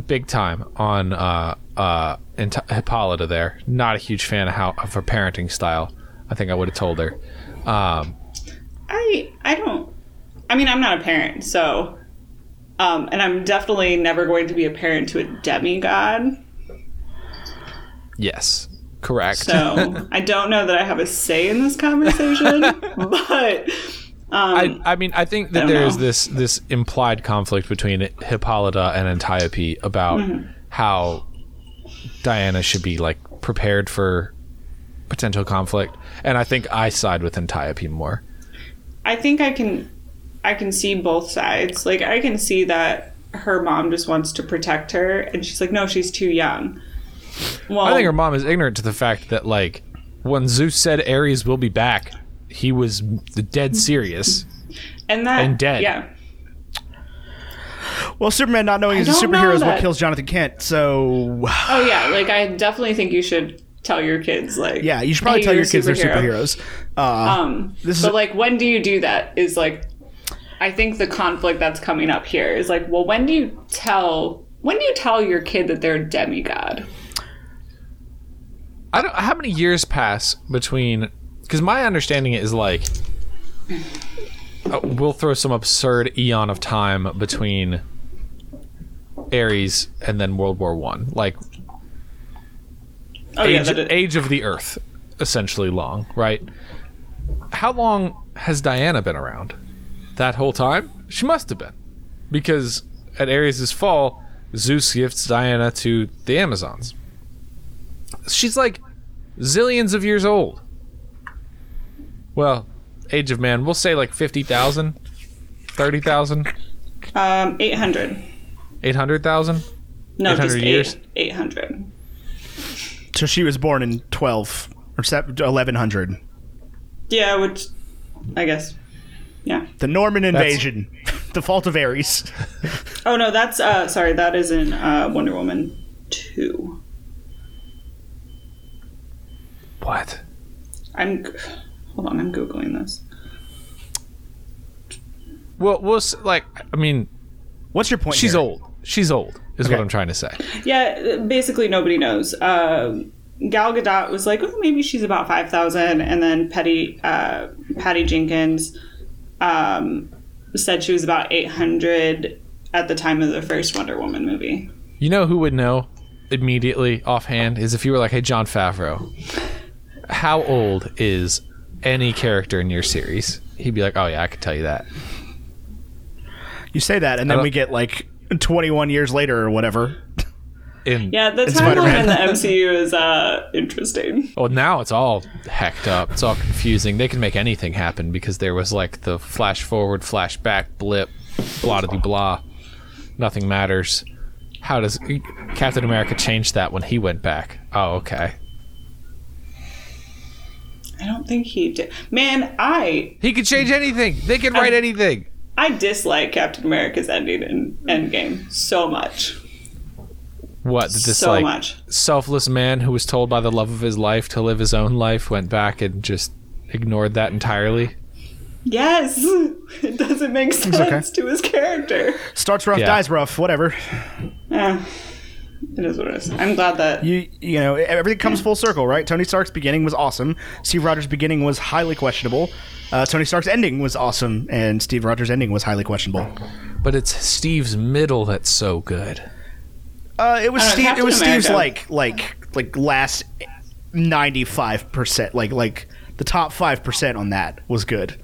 big time on uh uh Hippolyta. There, not a huge fan of how of her parenting style. I think I would have told her. Um, I I don't. I mean, I'm not a parent, so, um, and I'm definitely never going to be a parent to a demigod. yes, correct. So I don't know that I have a say in this conversation, but I, I mean, I think that there is know. this this implied conflict between Hippolyta and Antiope about Mm-hmm. how Diana should be like prepared for potential conflict, and I think I side with Antiope more. I think I can I can see both sides. Like I can see that her mom just wants to protect her and she's like no, she's too young. Well, I think her mom is ignorant to the fact that like when Zeus said Ares will be back, he was the dead serious. and that and dead. Yeah. Well, Superman not knowing he's a superhero is what kills Jonathan Kent. So Oh yeah, like I definitely think you should tell your kids like yeah, you should probably hey, tell your a kids they're superheroes. Uh, Um, This is but a- like, when do you do that? Is like, I think the conflict that's coming up here is like, well, when do you tell? When do you tell your kid that they're a demigod? I don't. How many years pass between? Because my understanding is like, uh, we'll throw some absurd eon of time between Ares and then World War One, like Oh age, it, age of the Earth, essentially long, right? How long has Diana been around? That whole time? She must have been, because at Ares' fall, Zeus gifts Diana to the Amazons. She's like zillions of years old. Well, Age of Man, we'll say like 50,000, 30,000, um, eight hundred. 800,000. No, 800 just years? eight. Eight hundred. so she was born in twelve or eleven hundred. Yeah, which I guess. Yeah. The Norman invasion, the fault of Ares. Oh no, that's uh sorry, that is in uh Wonder Woman two. What? I'm hold on, I'm googling this. Well, we'll like, I mean, What's your point? she's here? old. She's old, is what I'm trying to say. Yeah, basically nobody knows. Um Gal Gadot was like, oh, maybe she's about five thousand, and then Patty uh, Patty Jenkins um, said she was about eight hundred at the time of the first Wonder Woman movie. You know who would know immediately offhand is if you were like, hey, Jon Favreau, how old is any character in your series? He'd be like, oh, yeah, I could tell you that. You say that, and then we get like twenty-one years later or whatever. In, Yeah, the timeline Spider-Man. in the MCU is uh, interesting. Well, now it's all hecked up. It's all confusing. They can make anything happen because there was like the flash forward, flash back, blip, blah de blah. Nothing matters. How does Captain America change that when he went back? Oh, okay. I don't think he did. Man, I He could change anything. They can write anything. I dislike Captain America's ending in Endgame so much, What? That this so like much. selfless man who was told by the love of his life to live his own life went back and just ignored that entirely. Yes, it doesn't make sense okay. to his character. Starts rough, Yeah. dies rough, whatever. Yeah, it is what it is. I'm glad that You you know everything comes full circle, right? Tony Stark's beginning was awesome. Steve Rogers' beginning was highly questionable. Uh, Tony Stark's ending was awesome, and Steve Rogers' ending was highly questionable. But it's Steve's middle that's so good. Uh, it was I know, Steve. It Captain was Steve's like like like last ninety five percent. Like like the top five percent on that was good.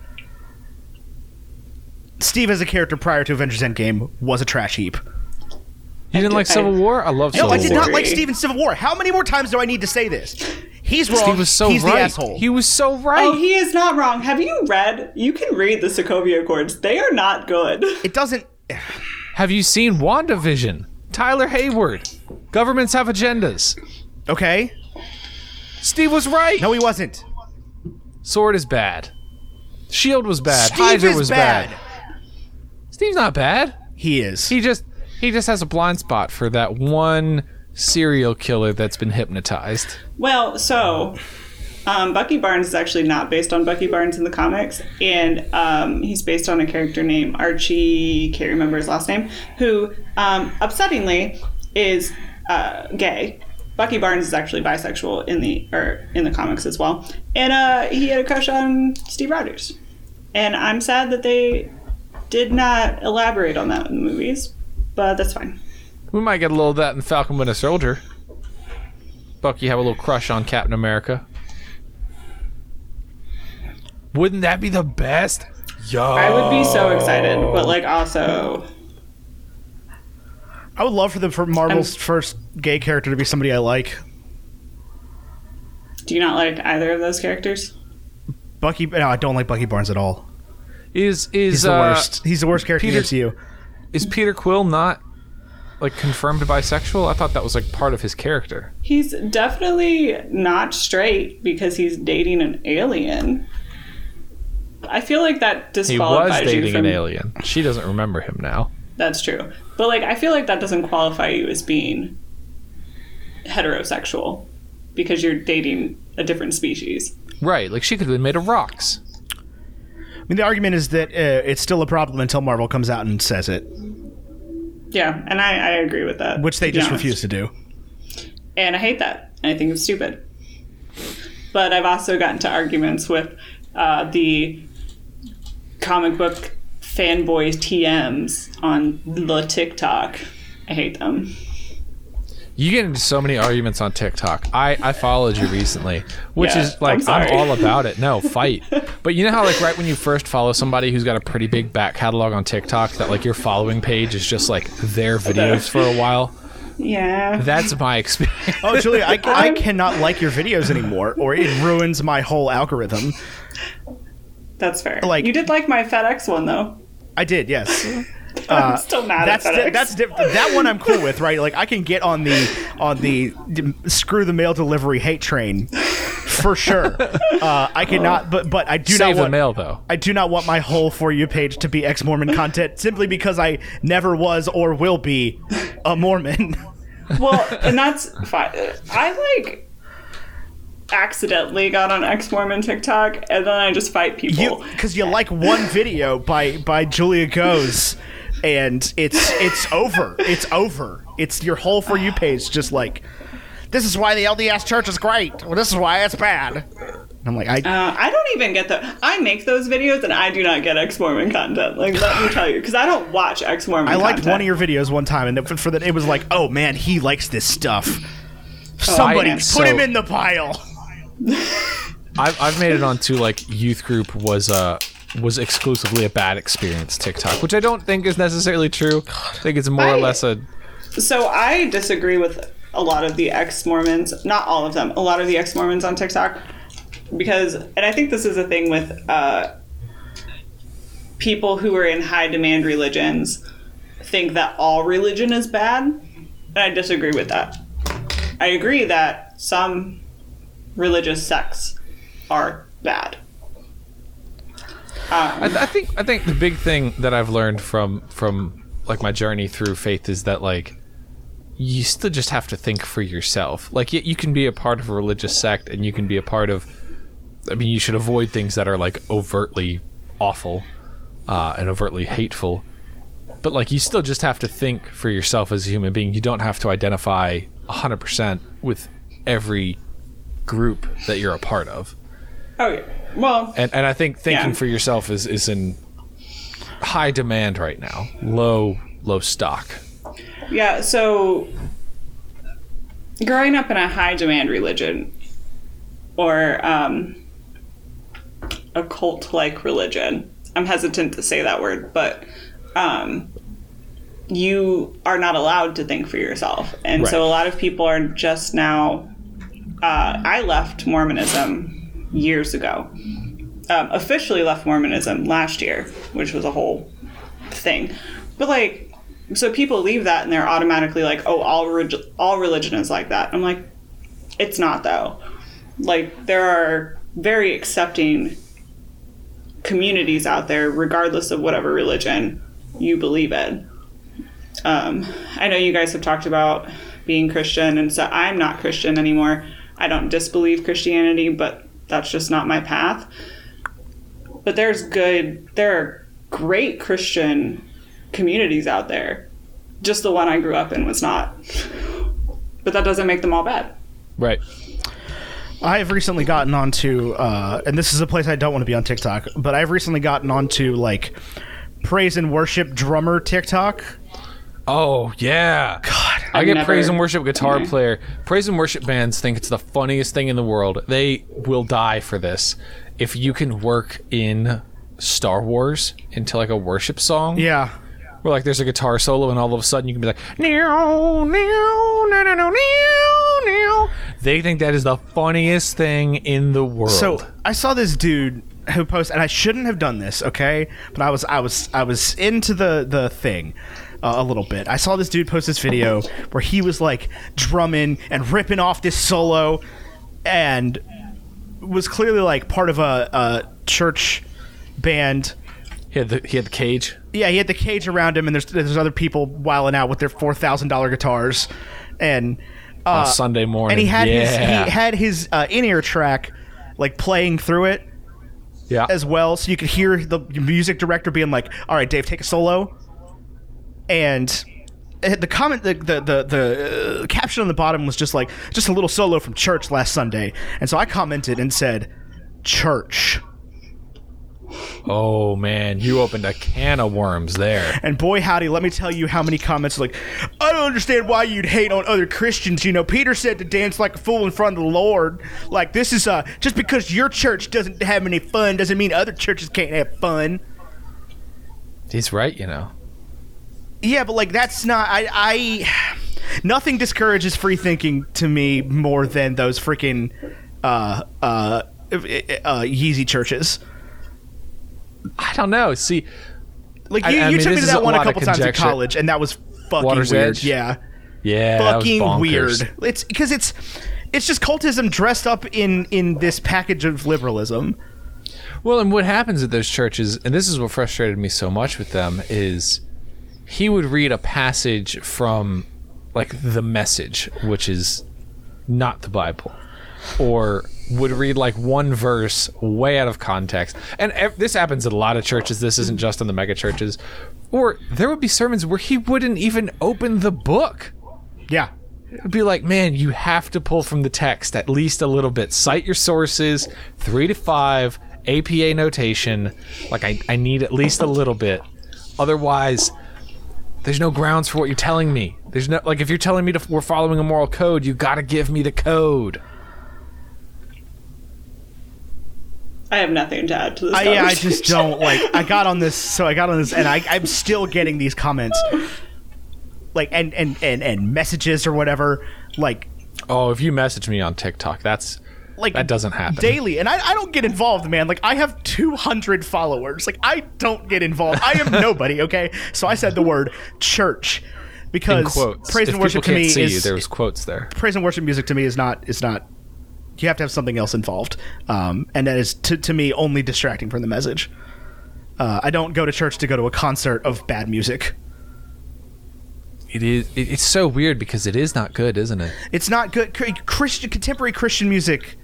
Steve as a character prior to Avengers Endgame was a trash heap. You didn't like Civil War? I love No, I did War. not like Agree. Steve in Civil War. How many more times do I need to say this? He's wrong. Steve was so He's right. the asshole. He was so right. Oh, he is not wrong. Have you read? You can read the Sokovia Accords. They are not good. it doesn't. Have you seen WandaVision? Tyler Hayward. Governments have agendas. Okay. Steve was right. No, he wasn't. Sword is bad. Shield was bad. Steve Hydra is was bad. bad. Steve's not bad. He is. He just he just has a blind spot for that one serial killer that's been hypnotized. Well, so um, Bucky Barnes is actually not based on Bucky Barnes in the comics, and um, he's based on a character named Archie. Can't remember his last name. Who, um, upsettingly, is uh, gay. Bucky Barnes is actually bisexual in the or in the comics as well, and uh, he had a crush on Steve Rogers. And I'm sad that they did not elaborate on that in the movies, but that's fine. We might get a little of that in Falcon Winter Soldier. Bucky have a little crush on Captain America. Wouldn't that be the best? Yo. I would be so excited, but like also, I would love for them for Marvel's first gay character to be somebody I like. do you not like either of those characters? Bucky. No, I don't like Bucky Barnes at all. Is is He's the uh, worst. He's the worst character in the Peter- MCU. is Peter Quill not like confirmed bisexual? I thought that was like part of his character. He's definitely not straight because he's dating an alien. I feel like that disqualifies He disqualifies was dating you from an alien. She doesn't remember him now. That's true. But like I feel like that doesn't qualify you as being heterosexual because you're dating a different species. Right, like she could have been made of rocks. I mean, the argument is that uh, it's still a problem until Marvel comes out and says it, Yeah, and I, I agree with that. which they just honest. refuse to do. And I hate that. I think it's stupid. But I've also gotten to arguments with uh, the comic book fanboy TMs on the TikTok. I hate them. You get into so many arguments on TikTok. I, I followed you recently, which Yeah, is like I'm I'm, all about it. No, fight. But you know how like right when you first follow somebody who's got a pretty big back catalog on TikTok, that like your following page is just like their videos for a while. Yeah. That's my experience. Oh, Julia, I, I cannot like your videos anymore, or it ruins my whole algorithm. That's fair. Like- you did like my FedEx one though. I did, yes. I'm still mad That's at di- FedEx. that's diff- that one I'm cool with, right? Like I can get on the on the d- screw the mail delivery hate train for sure. Uh, I cannot, but but I do Save not the want mail though. I do not want my whole for you page to be ex Mormon content simply because I never was or will be a Mormon. well, and that's fine. I like accidentally got on ex Mormon TikTok, and then I just fight people. you because you like one video by by Julia Goes, and it's it's over. It's over. It's your whole for you page just like this is why the LDS church is great. Well, this is why it's bad. I'm like I. Uh, I don't even get the. I make those videos and I do not get ex Mormon content. Like, let me tell you, because I don't watch ex Mormon. I liked one of your videos one time, and for, for that it was like, oh man, he likes this stuff. Somebody I- put so- him in the pile. I've, I've made it onto like youth group was uh was exclusively a bad experience TikTok, which I don't think is necessarily true. I think it's more or less a So I disagree with a lot of the ex Mormons, not all of them, a lot of the ex Mormons on TikTok, because, and I think this is a thing with uh, people who are in high demand religions think that all religion is bad, and I disagree with that. I agree that some religious sects are bad. Um, I, I think I think the big thing that I've learned from from like my journey through faith is that like you still just have to think for yourself. Like you, you can be a part of a religious sect and you can be a part of. I mean, you should avoid things that are like overtly awful uh, and overtly hateful. But like you still just have to think for yourself as a human being. You don't have to identify 100% with every group that you're a part of oh, yeah. Well, and and I think thinking Yeah. for yourself is is in high demand right now. Low low stock. Yeah, so growing up in a high demand religion or um, a cult like religion, I'm hesitant to say that word, but um, you are not allowed to think for yourself. And so a lot of people are just now. Uh, I left Mormonism years ago. Um, officially left Mormonism last year, which was a whole thing. But like, so people leave that and they're automatically like, oh, all all religion is like that. I'm like, it's not though. Like there are very accepting communities out there, regardless of whatever religion you believe in. Um, I know you guys have talked about being Christian, and so I'm not Christian anymore. I don't disbelieve Christianity, but that's just not my path. But there's good, there are great Christian communities out there. Just the one I grew up in was not. But that doesn't make them all bad. Right. I've recently gotten onto, uh, and this is a place I don't want to be on TikTok, but I've recently gotten onto like praise and worship drummer TikTok. Oh yeah. God. I I've get never- praise and worship guitar Yeah. player. Praise and worship bands think it's the funniest thing in the world. They will die for this. If you can work in Star Wars into like a worship song. Yeah. Where like there's a guitar solo and all of a sudden you can be like "Meow, meow, no, no, no, meow, meow." They think that is the funniest thing in the world. So I saw this dude who posted, and I shouldn't have done this, okay? But I was, I was, I was into the the thing uh, a little bit. I saw this dude post this video where he was like drumming and ripping off this solo, and was clearly like part of a, a church band. he had the he had the cage. Yeah, he had the cage around him, and there's there's other people wiling out with their four thousand dollar guitars, and on Sunday morning. and he had his he had his uh, in ear track like playing through it yeah. as well, so you could hear the music director being like, "All right, Dave, take a solo," and uh, the comment, the the the, the uh, caption on the bottom was just like, "Just a little solo from church last Sunday," and so I commented and said, "Church." oh man, you opened a can of worms there. And boy, howdy, let me tell you how many comments like, I don't understand why you'd hate on other Christians. You know, Peter said to dance like a fool in front of the Lord. Like, this is, uh, just because your church doesn't have any fun doesn't mean other churches can't have fun. He's right, you know. Yeah, but like, that's not, I, I, nothing discourages free thinking to me more than those freaking, uh, uh, uh, Yeezy churches. I don't know. See, Like, you, I you mean, took me to that one a couple times in college, and that was fucking Water's weird. Edge? Yeah. yeah, fucking weird. It's because it's it's just cultism dressed up in in this package of liberalism. Well, and what happens at those churches, and this is what frustrated me so much with them, is he would read a passage from like the message, which is not the Bible, or would read like one verse way out of context. And ev- this happens at a lot of churches. This isn't just in the mega churches. Or there would be sermons where he wouldn't even open the book. Yeah. It'd be like, man, you have to pull from the text at least a little bit. Cite your sources, three to five, APA notation. Like, I, I need at least a little bit. Otherwise, there's no grounds for what you're telling me. There's no, like, if you're telling me to, we're following a moral code, you gotta give me the code. I have nothing to add to this. I, yeah, I just don't like. I got on this, so I got on this, and I, I'm still getting these comments, like and and and and messages or whatever, like Oh, if you message me on TikTok, that's, like that doesn't happen. daily, and I, I don't get involved, man. Like I have 200 followers. Like I don't get involved. I am nobody. Okay, so I said the word church because praise if and worship to me see is you, there was quotes there. praise and worship music to me is not is not you have to have something else involved um, and that is to, to me only distracting from the message uh, i don't go to church to go to a concert of bad music It is, it, it's so weird because it is not good, isn't it? it's not good christian contemporary christian music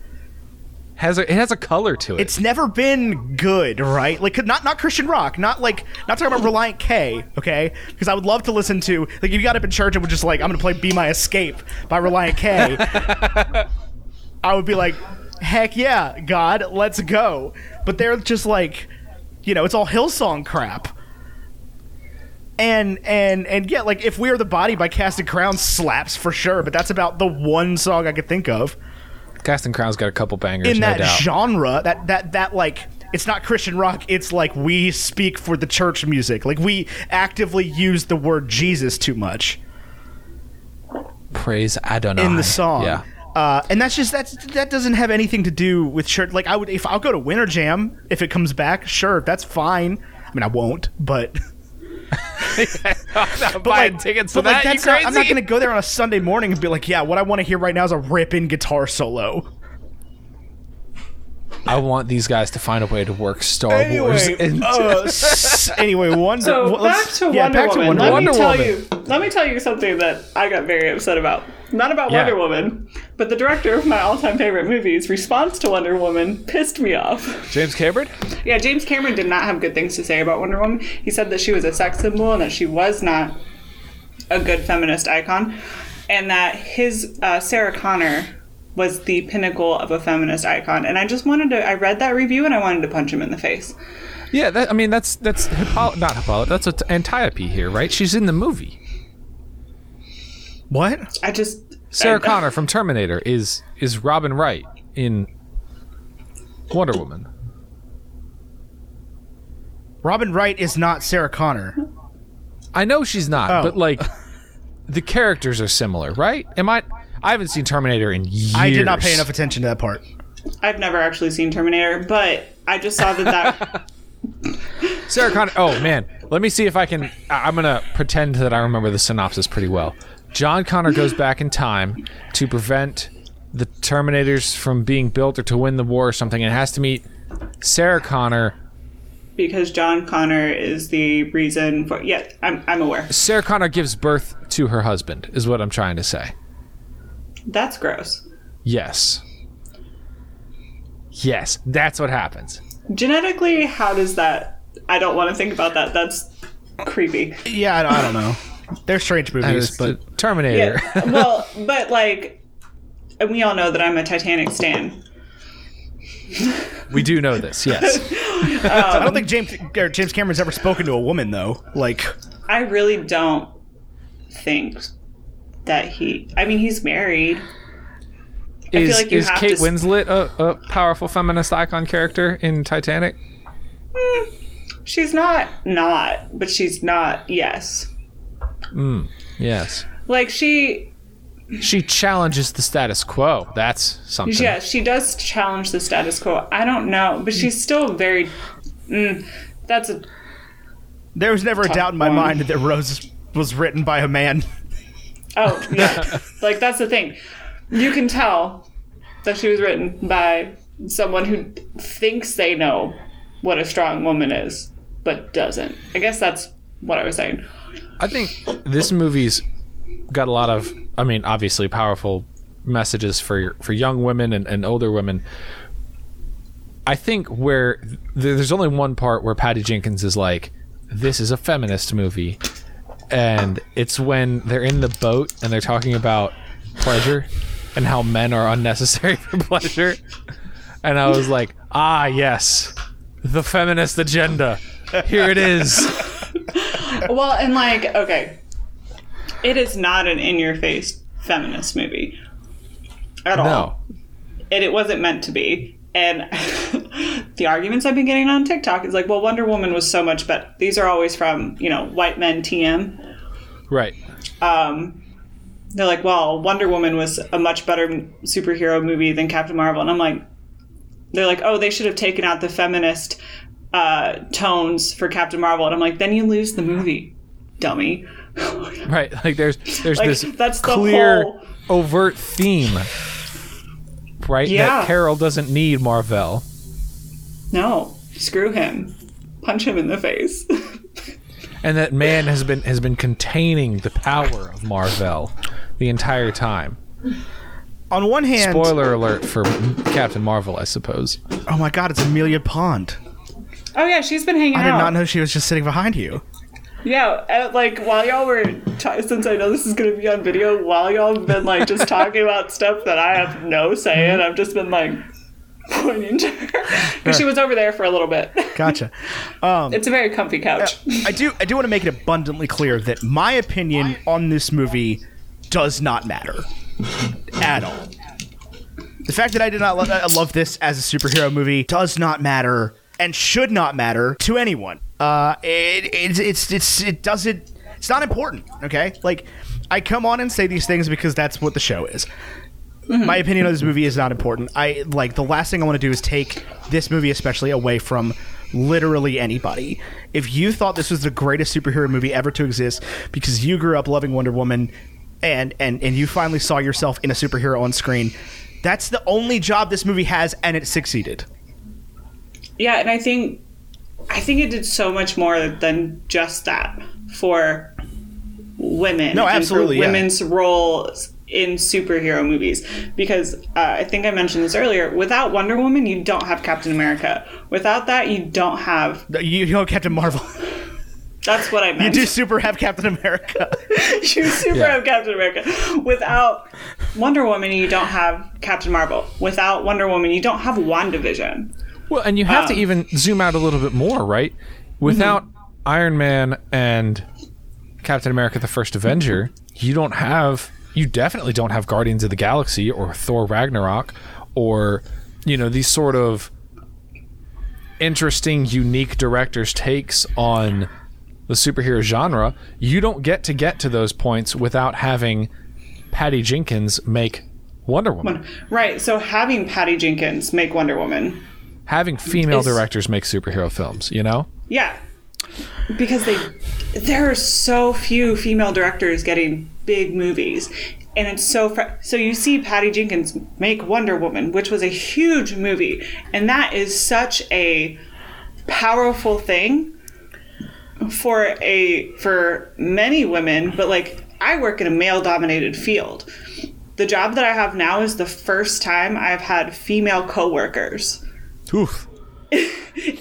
Has a, it has a color to it. it's never been good right? Like not not christian rock not like not talking about Relient K okay? Because i would love to listen to like if you got up in church and was just like i'm gonna play be my escape by Relient K i would be like heck yeah god let's go. But they're just like you know it's all hillsong crap. And and and yeah like if we are the body by casting crowns slaps for sure but that's about the one song i could think of Casting Crown's got a couple bangers, in no that doubt. genre that that that like it's not christian rock it's like we speak for the church music. Like we actively use the word jesus too much. Praise Adonai. In the song. Yeah, uh, and that's just that's that doesn't have anything to do with church. Like i would if i'll go to winter jam if it comes back sure that's fine. I mean i won't but I'm buying tickets to but, like, that. that's not, i'm not gonna go there on a sunday morning and be like yeah what i want to hear right now is a ripping guitar solo I want these guys to find a way to work Star Wars. anyway, into- uh, s- anyway one So well, back let's- to yeah, Wonder back to Woman. Wonder let Woman. me tell Wonder you. Let me tell you something that I got very upset about. Not about Yeah. Wonder Woman, but the director of my all-time favorite movies' response to Wonder Woman pissed me off. James Cameron. Yeah, James Cameron did not have good things to say about Wonder Woman. He said that she was a sex symbol and that she was not a good feminist icon, and that his uh, Sarah Connor was the pinnacle of a feminist icon. And I just wanted to. I read that review and I wanted to punch him in the face. Yeah, that, I mean that's that's Hippoly- not Hippolyta. That's Antiope here, right? She's in the movie. What I just Sarah I- Connor from Terminator is is Robin Wright in Wonder Woman. Robin Wright is not Sarah Connor. I know she's not, Oh. but like the characters are similar, right? Am I? I haven't seen Terminator in years. I did not pay enough attention to that part. I've never actually seen Terminator, but I just saw that that Sarah Connor. Oh man, let me see if I can. I'm gonna pretend that I remember the synopsis pretty well. John Connor goes back in time to prevent the Terminators from being built or to win the war or something, and has to meet Sarah Connor. because John Connor is the reason for. Yeah, I'm I'm aware. Sarah Connor gives birth to her husband, is what I'm trying to say. That's gross. Yes. Yes, that's what happens. Genetically, how does that? I don't want to think about that. That's creepy. Yeah, I, I don't know. They're strange movies, but But Terminator. Yeah. well, but like, and we all know that I'm a Titanic stan. we do know this. Yes. I don't um, think James or James Cameron's ever spoken to a woman though. Like, I really don't think that he. I mean, he's married. Feel Is, like is Kate to Winslet a, a powerful feminist icon character in Titanic? She's not not, but she's not. Yes, Yes. like she. She challenges the status quo. That's something. Yeah, she does challenge the status quo. I don't know, but she's still very. Mm, that's a there was never a doubt in my one. mind that Rose was written by a man. Oh, yeah. like that's the thing. You can tell that she was written by someone who thinks they know what a strong woman is, but doesn't. I guess that's what I was saying. I think this movie's got a lot of, I mean, obviously powerful messages for for young women and, and older women. I think where there's only one part where Patty Jenkins is like, "This is a feminist movie," and it's when they're in the boat and they're talking about pleasure and how men are unnecessary for pleasure. And I was like, "Ah, yes, the feminist agenda. Here it is." Well, and like, okay, it is not an in-your-face feminist movie at all. And it wasn't meant to be. And the arguments I've been getting on TikTok is like, well, Wonder Woman was so much better. These are always from you know white men TM. Right. Um, they're like, well, Wonder Woman was a much better superhero movie than Captain Marvel, and I'm like, they're like, oh, they should have taken out the feminist uh, tones for Captain Marvel, and I'm like, then you lose the movie, dummy. Right, like there's there's Like, this that's the clear, whole- overt theme, right? Yeah. That Carol doesn't need Marvel. no, screw him, punch him in the face. and that man has been has been containing the power of Marvel the entire time. On one hand, Spoiler alert for Captain Marvel, I suppose. oh my god, it's Amelia Pond. oh yeah, she's been hanging out. I did out. not know she was just sitting behind you. Yeah, uh, like while y'all were, t- since I know this is gonna be on video, while y'all have been like just talking about stuff that I have no say in, I've just been like pointing to her because she was over there for a little bit. Gotcha. Um, It's a very comfy couch. I do. I do want to make it abundantly clear that my opinion on this movie does not matter at all. The fact that I did not lo- I love this as a superhero movie does not matter and should not matter to anyone. Uh, it, it's it's it's it doesn't. It's not important. Okay, like I come on and say these things because that's what the show is. Mm-hmm. My opinion of this movie is not important. I like the last thing I want to do is take this movie, especially away from literally anybody. If you thought this was the greatest superhero movie ever to exist because you grew up loving Wonder Woman and and and you finally saw yourself in a superhero on screen, that's the only job this movie has, and it succeeded. Yeah, and I think I think it did so much more than just that for women. No, and absolutely, For yeah. women's roles in superhero movies because uh, I think I mentioned this earlier. Without Wonder Woman, you don't have Captain America. Without that, you don't have. You, you know Captain Marvel. That's what I meant. you do super have Captain America. you super Yeah. have Captain America. Without Wonder Woman, you don't have Captain Marvel. Without Wonder Woman, you don't have WandaVision. Well, and you have to Um, even zoom out a little bit more, right? Without Iron Man and Captain America: The First Avenger, you don't have. You definitely don't have Guardians of the Galaxy or Thor Ragnarok or you know these sort of interesting, unique directors' takes on the superhero genre, you don't get to get to those points without having Patty Jenkins make Wonder Woman. Right. So having Patty Jenkins make Wonder Woman. Having female Is- directors make superhero films, you know? Yeah. Because they there are so few female directors getting big movies. And it's so fr- so you see Patty Jenkins make Wonder Woman, which was a huge movie, and that is such a powerful thing for a for many women, but like I work in a male dominated field. The job that I have now is the first time I've had female coworkers Oof.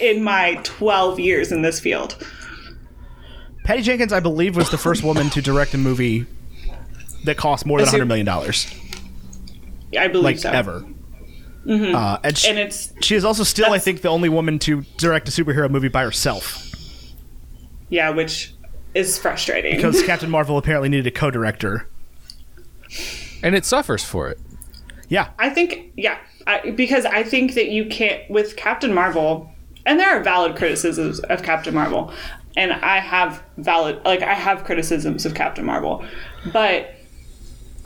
in my 12 years in this field. Patty Jenkins, I believe, was the first woman to direct a movie that cost more than As $100 million. dollars, I believe Like, so. ever. Uh, and she, And it's she is also still, I think, the only woman to direct a superhero movie by herself. yeah, which is frustrating. Because Captain Marvel apparently needed a co director. And it suffers for it. Yeah. I think yeah, I, because I think that you can't with Captain Marvel, and there are valid criticisms of Captain Marvel, and I have valid like I have criticisms of Captain Marvel, but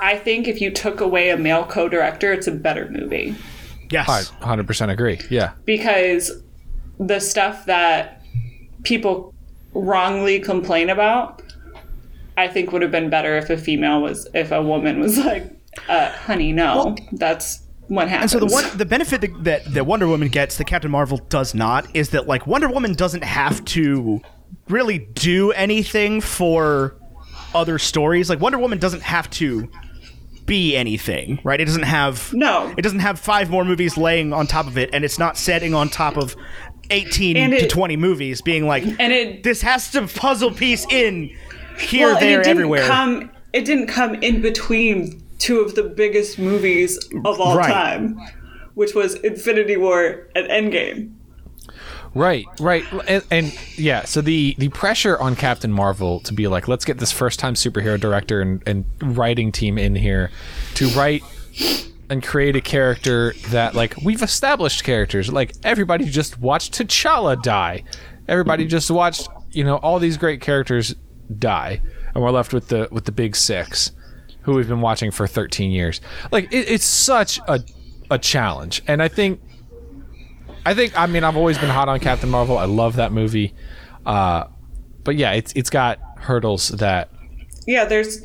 I think if you took away a male co-director, it's a better movie Yes. I 100% agree. Yeah. because the stuff that people wrongly complain about, I think would have been better if a female was if a woman was like, uh, "Honey, no, that's what happens. And so the one the benefit that, that that Wonder Woman gets that Captain Marvel does not is that like Wonder Woman doesn't have to really do anything for other stories. Like Wonder Woman doesn't have to be anything, right? It doesn't have No. It doesn't have five more movies laying on top of it, and it's not setting on top of eighteen And to it- twenty movies, being like and it this has to puzzle piece in here, well, and there, it didn't everywhere. come. It didn't come in between two of the biggest movies of all Right. time, which was Infinity War and Endgame. Right, right, and, and yeah. So the the pressure on Captain Marvel to be like, let's get this first time superhero director and, and writing team in here to write and create a character that like we've established characters. Like everybody just watched T'Challa die. Everybody just watched you know all these great characters die, and we're left with the with the big six, who we've been watching for 13 years. Like it, it's such a a challenge, and I think I think I mean I've always been hot on Captain Marvel. I love that movie. Uh, but yeah, it's it's got hurdles that Yeah, there's.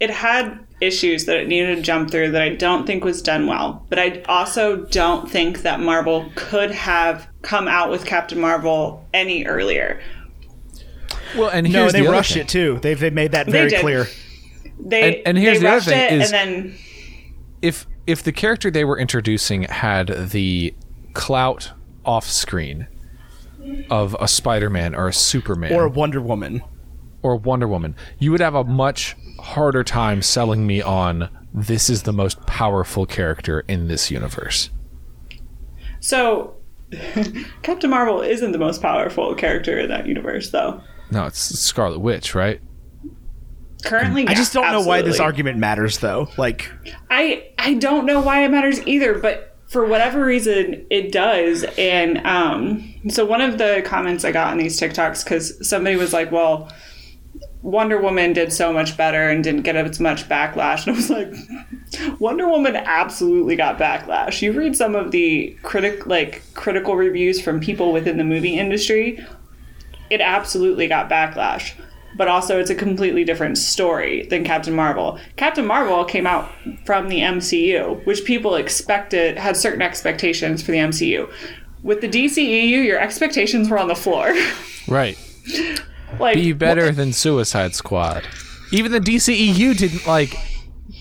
It had issues that it needed to jump through that I don't think was done well. But I also don't think that Marvel could have come out with Captain Marvel any earlier. well and no, they the other rushed thing. it too. They've they made that very did. clear. They And- and here's they the other thing it, is- and then If if the character they were introducing had the clout off screen of a Spider-Man or a Superman Or a Wonder Woman. or Wonder Woman, you would have a much harder time selling me on this is the most powerful character in this universe. so Captain Marvel isn't the most powerful character in that universe, though. No, it's Scarlet Witch, right? Currently, I just don't know why this argument matters, though. Like, I I don't know why it matters either, but for whatever reason it does. And um, so one of the comments I got on these TikToks because somebody was like, "Well, Wonder Woman did so much better and didn't get as much backlash," and I was like, "Wonder Woman absolutely got backlash. You read some of the critic like critical reviews from people within the movie industry, it absolutely got backlash." But also, it's a completely different story than Captain Marvel. Captain Marvel came out from the MCU, which people expected, had certain expectations for the MCU. With the DCEU, your expectations were on the floor. Right. like, be better than Suicide Squad. Even the DCEU didn't like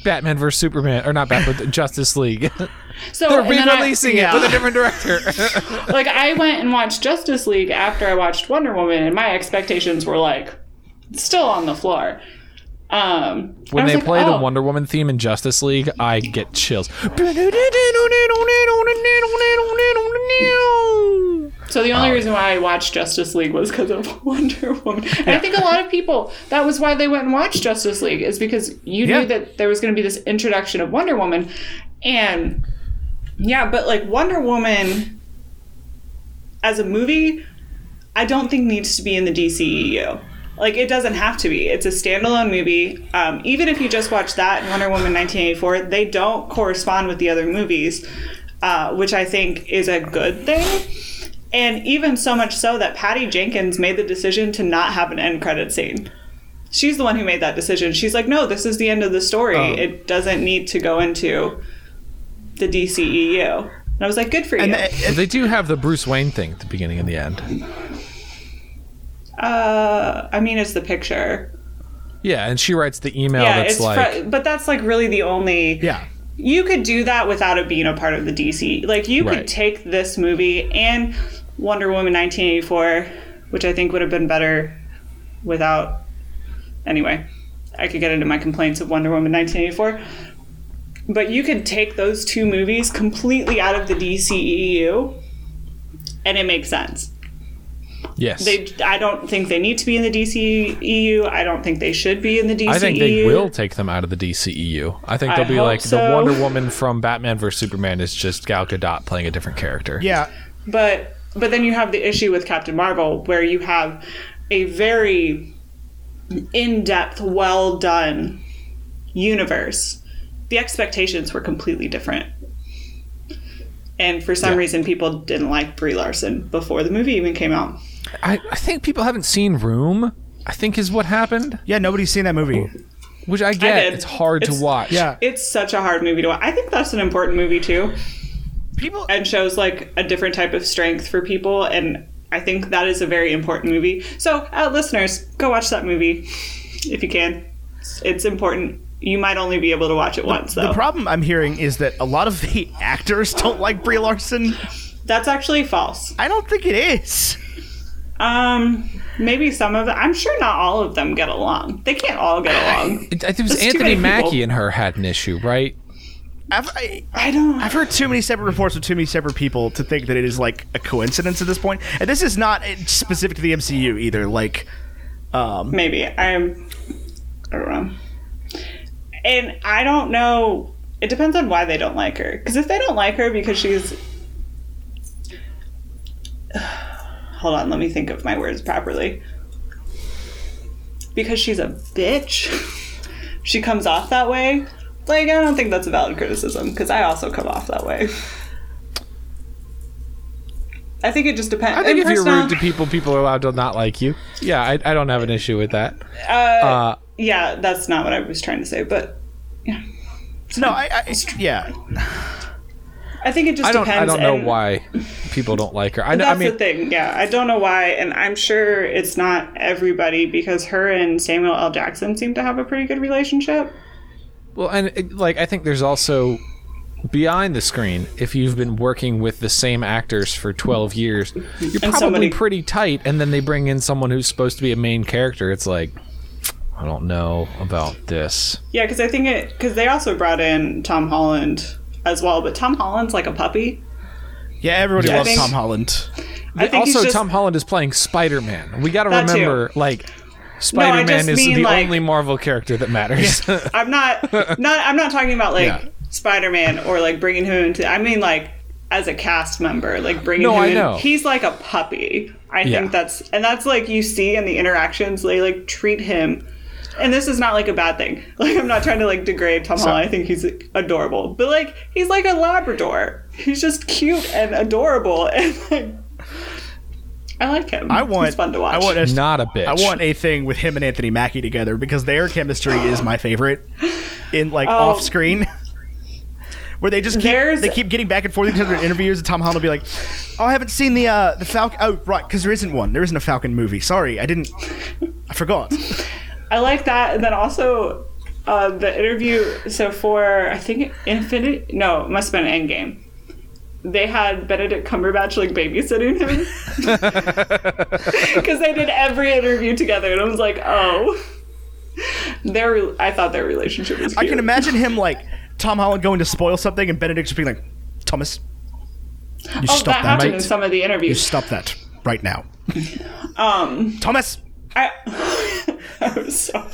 Batman vs Superman, or not Batman, Justice League. so They're then I- re-releasing it with a different director. like I went and watched Justice League after I watched Wonder Woman, and my expectations were like still on the floor. Um, when they like, play the oh. Wonder Woman theme in Justice League, I get chills. So the only Oh, reason why I watched Justice League was because of Wonder Woman. And I think a lot of people that was why they went and watched Justice League is because you Yeah. knew that there was going to be this introduction of Wonder Woman, and yeah, but like Wonder Woman, as a movie, I don't think needs to be in the DCEU. Like it doesn't have to be. It's a standalone movie. Um, even if you just watch that and Wonder Woman 1984, they don't correspond with the other movies, uh, which I think is a good thing. And even so much so that Patty Jenkins made the decision to not have an end credit scene. She's the one who made that decision. She's like, no, this is the end of the story. Oh. It doesn't need to go into the DCEU. And I was like, good for you. And the- But they do have the Bruce Wayne thing at the beginning and the end. Uh, I mean, it's the picture. Yeah, and she writes the email yeah, that's it's like, fr- but that's like really the only. yeah. You could do that without it being a part of the DC. Like you Right. could take this movie and Wonder Woman 1984, which I think would have been better without. Anyway, I could get into my complaints of Wonder Woman 1984. But you could take those two movies completely out of the DCEU and it makes sense. Yes. They, I don't think they need to be in the DCEU. I don't think they should be in the DCEU. I think they will take them out of the DCEU. I think they'll be hope like the. Wonder Woman from Batman vs Superman is just Gal Gadot playing a different character. Yeah. But but then you have the issue with Captain Marvel where you have a very in-depth, well done universe. The expectations were completely different. And for some Yeah. reason people didn't like Brie Larson before the movie even came out. I, I think people haven't seen Room. I think is what happened, Yeah, nobody's seen that movie. which I get. did. it's hard It's- to watch. Yeah. It's such a hard movie to watch. I think that's an important movie too. People and shows like a different type of strength for people and i think that is a very important movie so uh, listeners go watch that movie if you can It's- it's important you might only be able to watch it once though The problem I'm hearing is that a lot of the actors don't like Brie Larson. that's actually false I don't think it is. Um maybe some of them i'm sure not all of them get along they can't all get along It, it was That's Anthony Mackie people. and her had an issue, right? I've, I, i don't I've heard too many separate reports with too many separate people to think that it is like a coincidence at this point. And this is not uh, specific to the MCU either. Like, um, maybe i'm i don't know and i don't know it depends on why they don't like her because if they don't like her because she's hold on let me think of my words properly because she's a bitch she comes off that way like i don't think that's a valid criticism because i also come off that way i think it just depends I think if you're rude to people, people are allowed to not like you. Yeah, I, I don't have an issue with that. uh, Uh, yeah that's not what i was trying to say but yeah. no, I, I yeah. I think it just I don't. depends. I don't know and why people don't like her. I know. That's I mean, the thing. Yeah, I don't know why, and I'm sure it's not everybody because her and Samuel L. Jackson seem to have a pretty good relationship. Well, and it, like I think there's also behind the screen. If you've been working with the same actors for 12 years, you're probably somebody- pretty tight. And then they bring in someone who's supposed to be a main character. It's like, I don't know about this. Yeah, because I think it because they also brought in Tom Holland as well, but Tom Holland's like a puppy. Yeah, everybody Yeah, loves think- Tom Holland. I think also, just- Tom Holland is playing Spider Man. We got to That too. remember, like, Spider Man just is mean, the like- only Marvel character that matters. I'm not not I'm not talking about like Yeah. Spider Man or like bringing him into. I mean like as a cast member, like bringing No, him I in. know. He's like a puppy. I Yeah. think that's and that's like you see in the interactions they like treat him. And this is not like a bad thing. Like I'm not trying to like degrade Tom Holland. I think he's adorable, but like he's like a Labrador. He's just cute and adorable, and like I like him. I want. He's fun to watch. I want. A, Not a bitch. I want a thing with him and Anthony Mackie together because their chemistry is my favorite. In like Oh. off screen. Where they just keep There's- they keep getting back and forth with each other in interviews, and Tom Holland will be like, "Oh, I haven't seen the uh, the Falcon. Oh, right, because there isn't one. There isn't a Falcon movie. Sorry, I didn't. I forgot. I like that, and then also uh, the interview. So for I think Infinity, no, it must have been Endgame. They had Benedict Cumberbatch like babysitting him because they did every interview together, and I was like, oh, their. I thought their relationship was. I can imagine him like Tom Holland going to spoil something, and Benedict just being like, Thomas, you Oh, stop that that. happened mate. in some of the interviews. You stop that right now, Um, Thomas. I, I was so.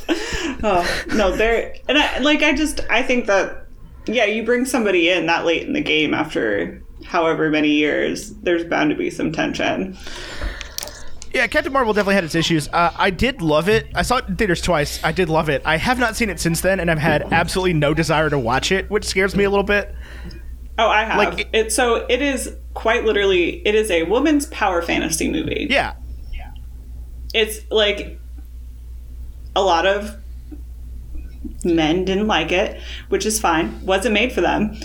Oh no, they're and I like I just I think that yeah, you bring somebody in that late in the game after however many years, there's bound to be some tension. Yeah, Captain Marvel definitely had its issues. Uh, I did love it. I saw it in theaters twice. I did love it. I have not seen it since then, and I've had absolutely no desire to watch it, which scares me a little bit. Oh, I have. Like- it, so it is quite literally it is a woman's power fantasy movie. Yeah, It's like a lot of men didn't like it, which is fine. Wasn't made for them.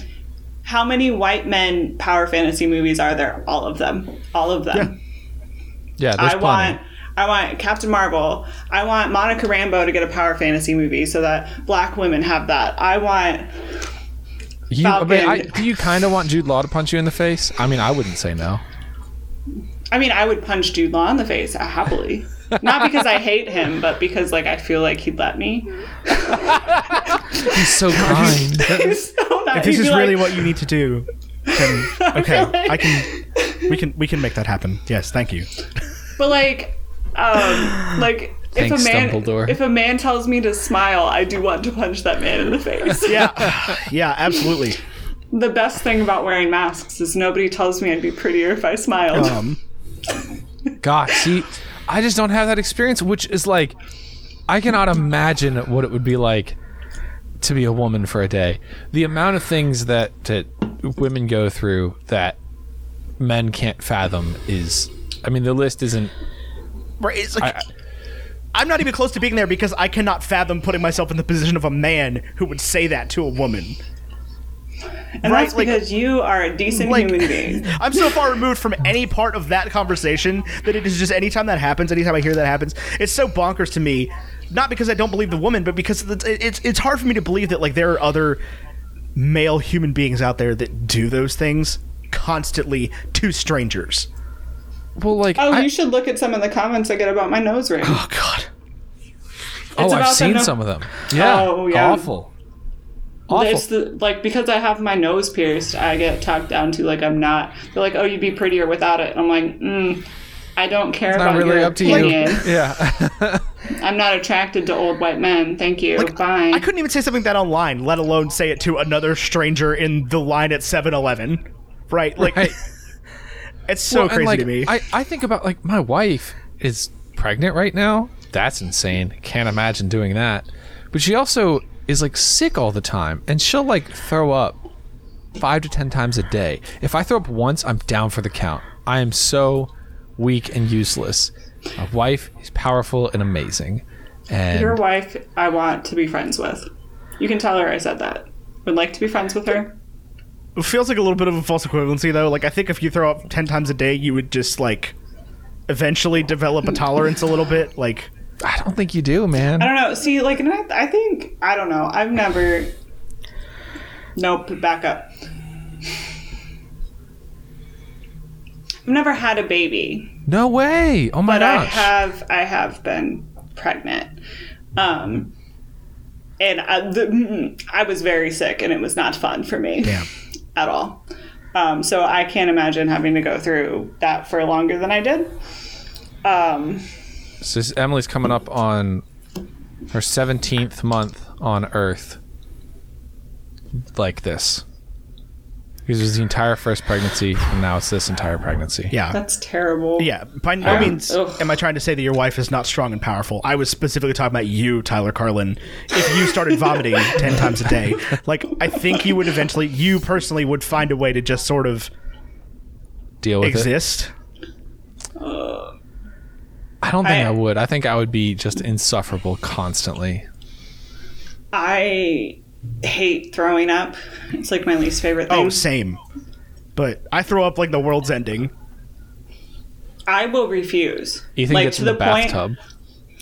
How many white men power fantasy movies are there? All of them. All of them. Yeah, there's I plenty. want I want Captain Marvel. I want Monica Rambeau to get a power fantasy movie so that black women have that. I want You, Falcon. but I, do you kind of want Jude Law to punch you in the face? I mean, I wouldn't say no. I mean, I would punch Jude Law in the face happily. Not because I hate him, but because like I feel like he'd let me. He's so kind. He's so nice. if this He'd is really like, what you need to do, then okay, I can. We can we can make that happen. Yes, thank you. But like, um, like if Thanks, a man Dumbledore. if a man tells me to smile, I do want to punch that man in the face. Yeah, yeah, absolutely. the best thing about wearing masks is nobody tells me I'd be prettier if I smiled. Um, God, see, I just don't have that experience, which is like, I cannot imagine what it would be like to be a woman for a day. The amount of things that, that women go through that men can't fathom is, I mean, the list isn't. right, it's like. I- I'm not even close to being there because I cannot fathom putting myself in the position of a man who would say that to a woman. And right, that's like- because you are a decent like- human being. I'm so far removed from any part of that conversation that it is just anytime that happens, anytime I hear that happens, it's so bonkers to me. Not because I don't believe the woman, but because it's it's, it's hard for me to believe that like there are other male human beings out there that do those things constantly to strangers. Well, like, Oh, I, you should look at some of the comments I get about my nose ring. Oh God. oh, I've seen no- some of them. Yeah, Oh, yeah. awful. Awful. It's the, like because I have my nose pierced, I get talked down to like I'm not. They're like, "Oh, you'd be prettier without it." I'm like, mm, I don't care Not about really your up to opinion. you. Yeah. I'm not attracted to old white men. Thank you. Bye. I couldn't even say something that online, let alone say it to another stranger in the line at 7-Eleven. Right? Like Right. it's so Well, and, crazy like, to me. I, I think about like my wife is pregnant right now. That's insane. Can't imagine doing that. But she also is like sick all the time, and she'll like throw up five to ten times a day. If I throw up once, I'm down for the count. I am so weak and useless. My wife is powerful and amazing, and Your wife, I want to be friends with. You can tell her I said that. Would like to be friends with her. It feels like a little bit of a false equivalency though. Like I think if you throw up 10 times a day, you would just like eventually develop a tolerance a little bit like I don't think you do, man. I don't know. See, like, and I, I think I don't know. I've never. Nope. Back up. I've never had a baby. No way. Oh my but I have I have been pregnant. Um and I, the, I was very sick and it was not fun for me damn. at all. Um, so I can't imagine having to go through that for longer than I did. Um, So this- Emily's coming up on her 17th month on Earth like this. Because it was the entire first pregnancy, and now it's this entire pregnancy. Yeah. that's terrible. yeah, by no Um, means ugh. am I trying to say that your wife is not strong and powerful. I was specifically talking about you, Tyler Carlin. If you started vomiting 10 times a day, like I think you would eventually you personally would find a way to just sort of Deal with it. Exist. I don't think I, I- would. I think I would be just insufferable constantly. I hate throwing up. It's like my least favorite oh, thing. Oh, same. But I throw up like the world's ending. I will refuse. Ethan like gets to in the, the, point. bathtub.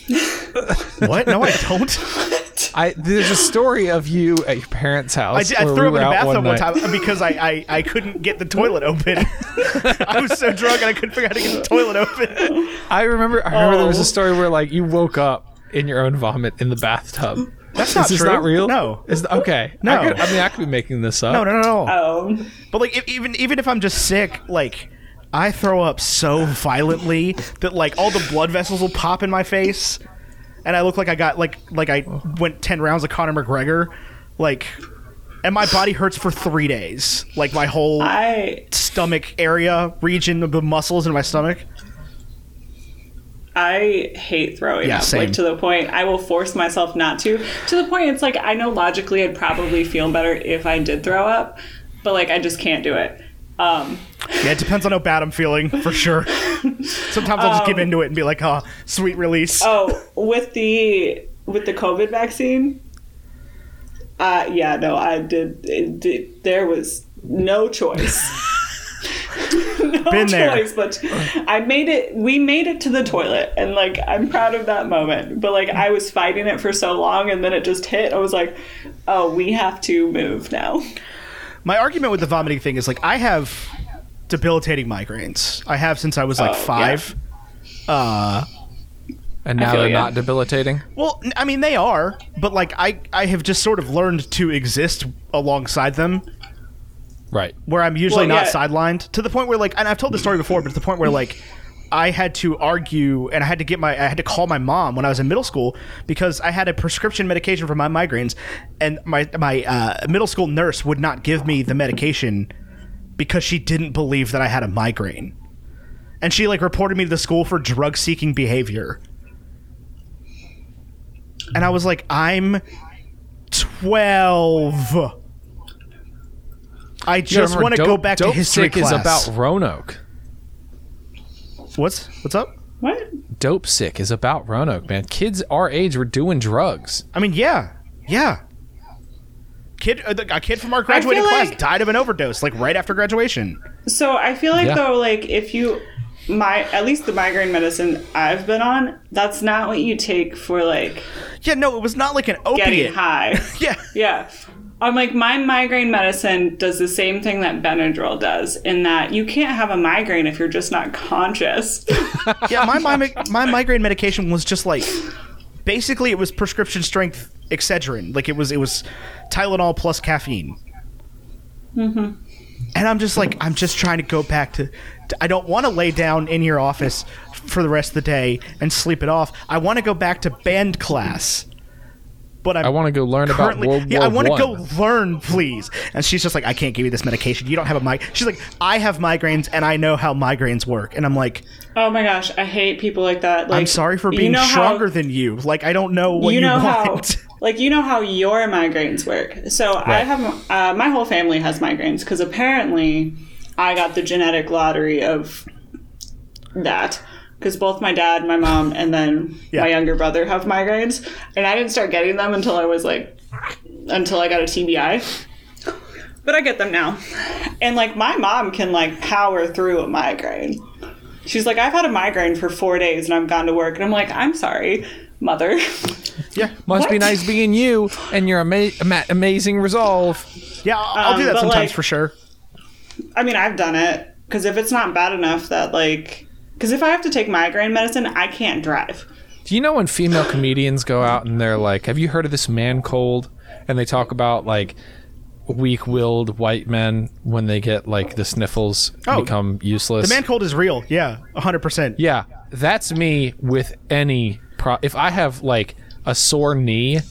What? No, I don't. I there's a story of you at your parents' house. I, did, I threw we up in the out bathtub one, night. time because I, I, I couldn't get the toilet open. I was so drunk and I couldn't figure out how to get the toilet open. I remember. I remember there was Oh. a story where like you woke up in your own vomit in the bathtub. That's not Is this true. not real? No. Is okay? No. I, could, I mean, I could be making this up. No, no, no, no. Oh, But like, if, even even if I'm just sick, like I throw up so violently that like all the blood vessels will pop in my face, and I look like I got like like I went ten rounds of Conor McGregor. Like and my body hurts for three days. Like my whole I stomach area, region of the muscles in my stomach. I hate throwing Yeah, up. same. Like to the point I will force myself not to. To the point it's like I know logically I'd probably feel better if I did throw up, but like I just can't do it. Um, Yeah, it depends on how bad I'm feeling for sure. Sometimes I'll just give into it and be like, "Oh, sweet release." oh, with the with the COVID vaccine, uh, yeah, no, I did. It, did there was no choice. no Been there. choice, but I made it. We made it to the toilet, and like I'm proud of that moment. But like I was fighting it for so long, and then it just hit. I was like, "Oh, we have to move now." My argument with the vomiting thing is like I have debilitating migraines. I have since I was like Oh, five. Uh, And now they're ya. not debilitating. well, I mean they are, but like I I have just sort of learned to exist alongside them. Right. where I'm usually Well, not yeah. sidelined to the point where like and I've told this story before, but to the point where like I had to argue and I had to get my I had to call my mom when I was in middle school because I had a prescription medication for my migraines and my my uh, middle school nurse would not give me the medication because she didn't believe that I had a migraine. And she like reported me to the school for drug seeking behavior. And I was like, I'm 12. I just want to go back to history class. is about Roanoke. What's what's up? What? Dopesick is about Roanoke, man. Kids our age were doing drugs. I mean, yeah, yeah. Kid, uh, a kid from our graduating class like- died of an overdose, like right after graduation. So I feel like Yeah. though, like if you my at least the migraine medicine I've been on, that's not what you take for like Yeah, no, it was not like an getting opiate. high. Yeah, yeah. I'm like my migraine medicine does the same thing that Benadryl does in that you can't have a migraine if you're just not conscious. yeah. My, my my migraine medication was just like basically it was prescription strength Excedrin. Like it was it was Tylenol plus caffeine. Mm-hmm. And I'm just like I'm just trying to go back to. to- I don't want to lay down in your office for the rest of the day and sleep it off. I want to go back to band class. But I'm I want to go learn about currently World yeah War i want to go learn please. And she's just like i can't give you this medication. You don't have a mic she's like i have migraines and i know how migraines work. And i'm like oh my gosh, I hate people like that. Like i'm sorry for you being know how- stronger than you. Like i don't know what you, you know want. how like you know how your migraines work. So i have uh, my whole family has migraines because apparently i got the genetic lottery of that because both my dad my mom and then Yeah. my younger brother have migraines. And i didn't start getting them until i was like until i got a tbi but i get them now. And like my mom can like power through a migraine. She's like i've had a migraine for four days and i've gone to work. And i'm like i'm sorry mother. Yeah Must be nice being you and your ama- ama- amazing resolve. yeah i'll, I'll do Um, that but, sometimes like- for sure. I mean, I've done it because if it's not bad enough that like, because if I have to take migraine medicine, I can't drive. Do you know when female comedians go out and they're like, "Have you heard of this man cold?" And they talk about like weak-willed white men when they get like the sniffles Oh, become useless. the man cold is real yeah 100% Yeah, that's me with any pro. If I have like a sore knee,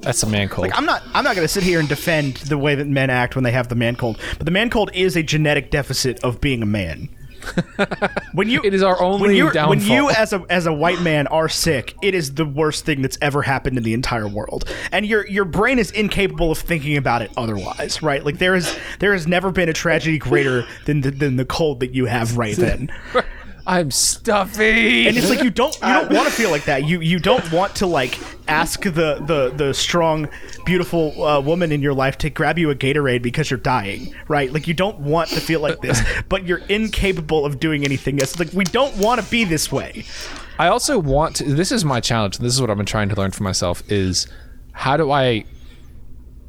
that's a man cold. I'm not. I'm not going to sit here and defend the way that men act when they have the man cold. But the man cold is a genetic deficit of being a man. When you, It is our only when, you're- when you as a as a white man are sick, it is the worst thing that's ever happened in the entire world. And your your brain is incapable of thinking about it otherwise, right? Like there is there has never been a tragedy greater than the, than the cold that you have right then. I'm stuffy. and it's like you don't you don't want to feel like that. You you don't want to like ask the the the strong, beautiful uh, woman in your life to grab you a Gatorade because you're dying, right? Like you don't want to feel like this, but you're incapable of doing anything else. Like we don't want to be this way. I also want to. This is my challenge. This is what I've been trying to learn for myself: is how do I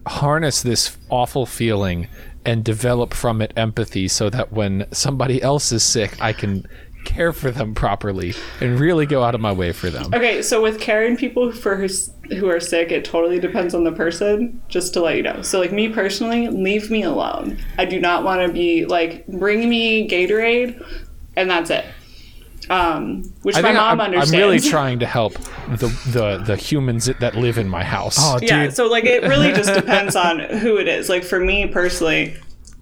harness this awful feeling and develop from it empathy, so that when somebody else is sick, I can care for them properly and really go out of my way for them. Okay, so with caring people for who's, who are sick, it totally depends on the person. Just to let you know. So, like me personally, leave me alone. I do not want to be like bring me Gatorade, and that's it. um, which I my mom I'm, I'm really trying to help the, the the humans that live in my house. Oh, Yeah, dude. so like it really just depends on who it is. Like for me personally,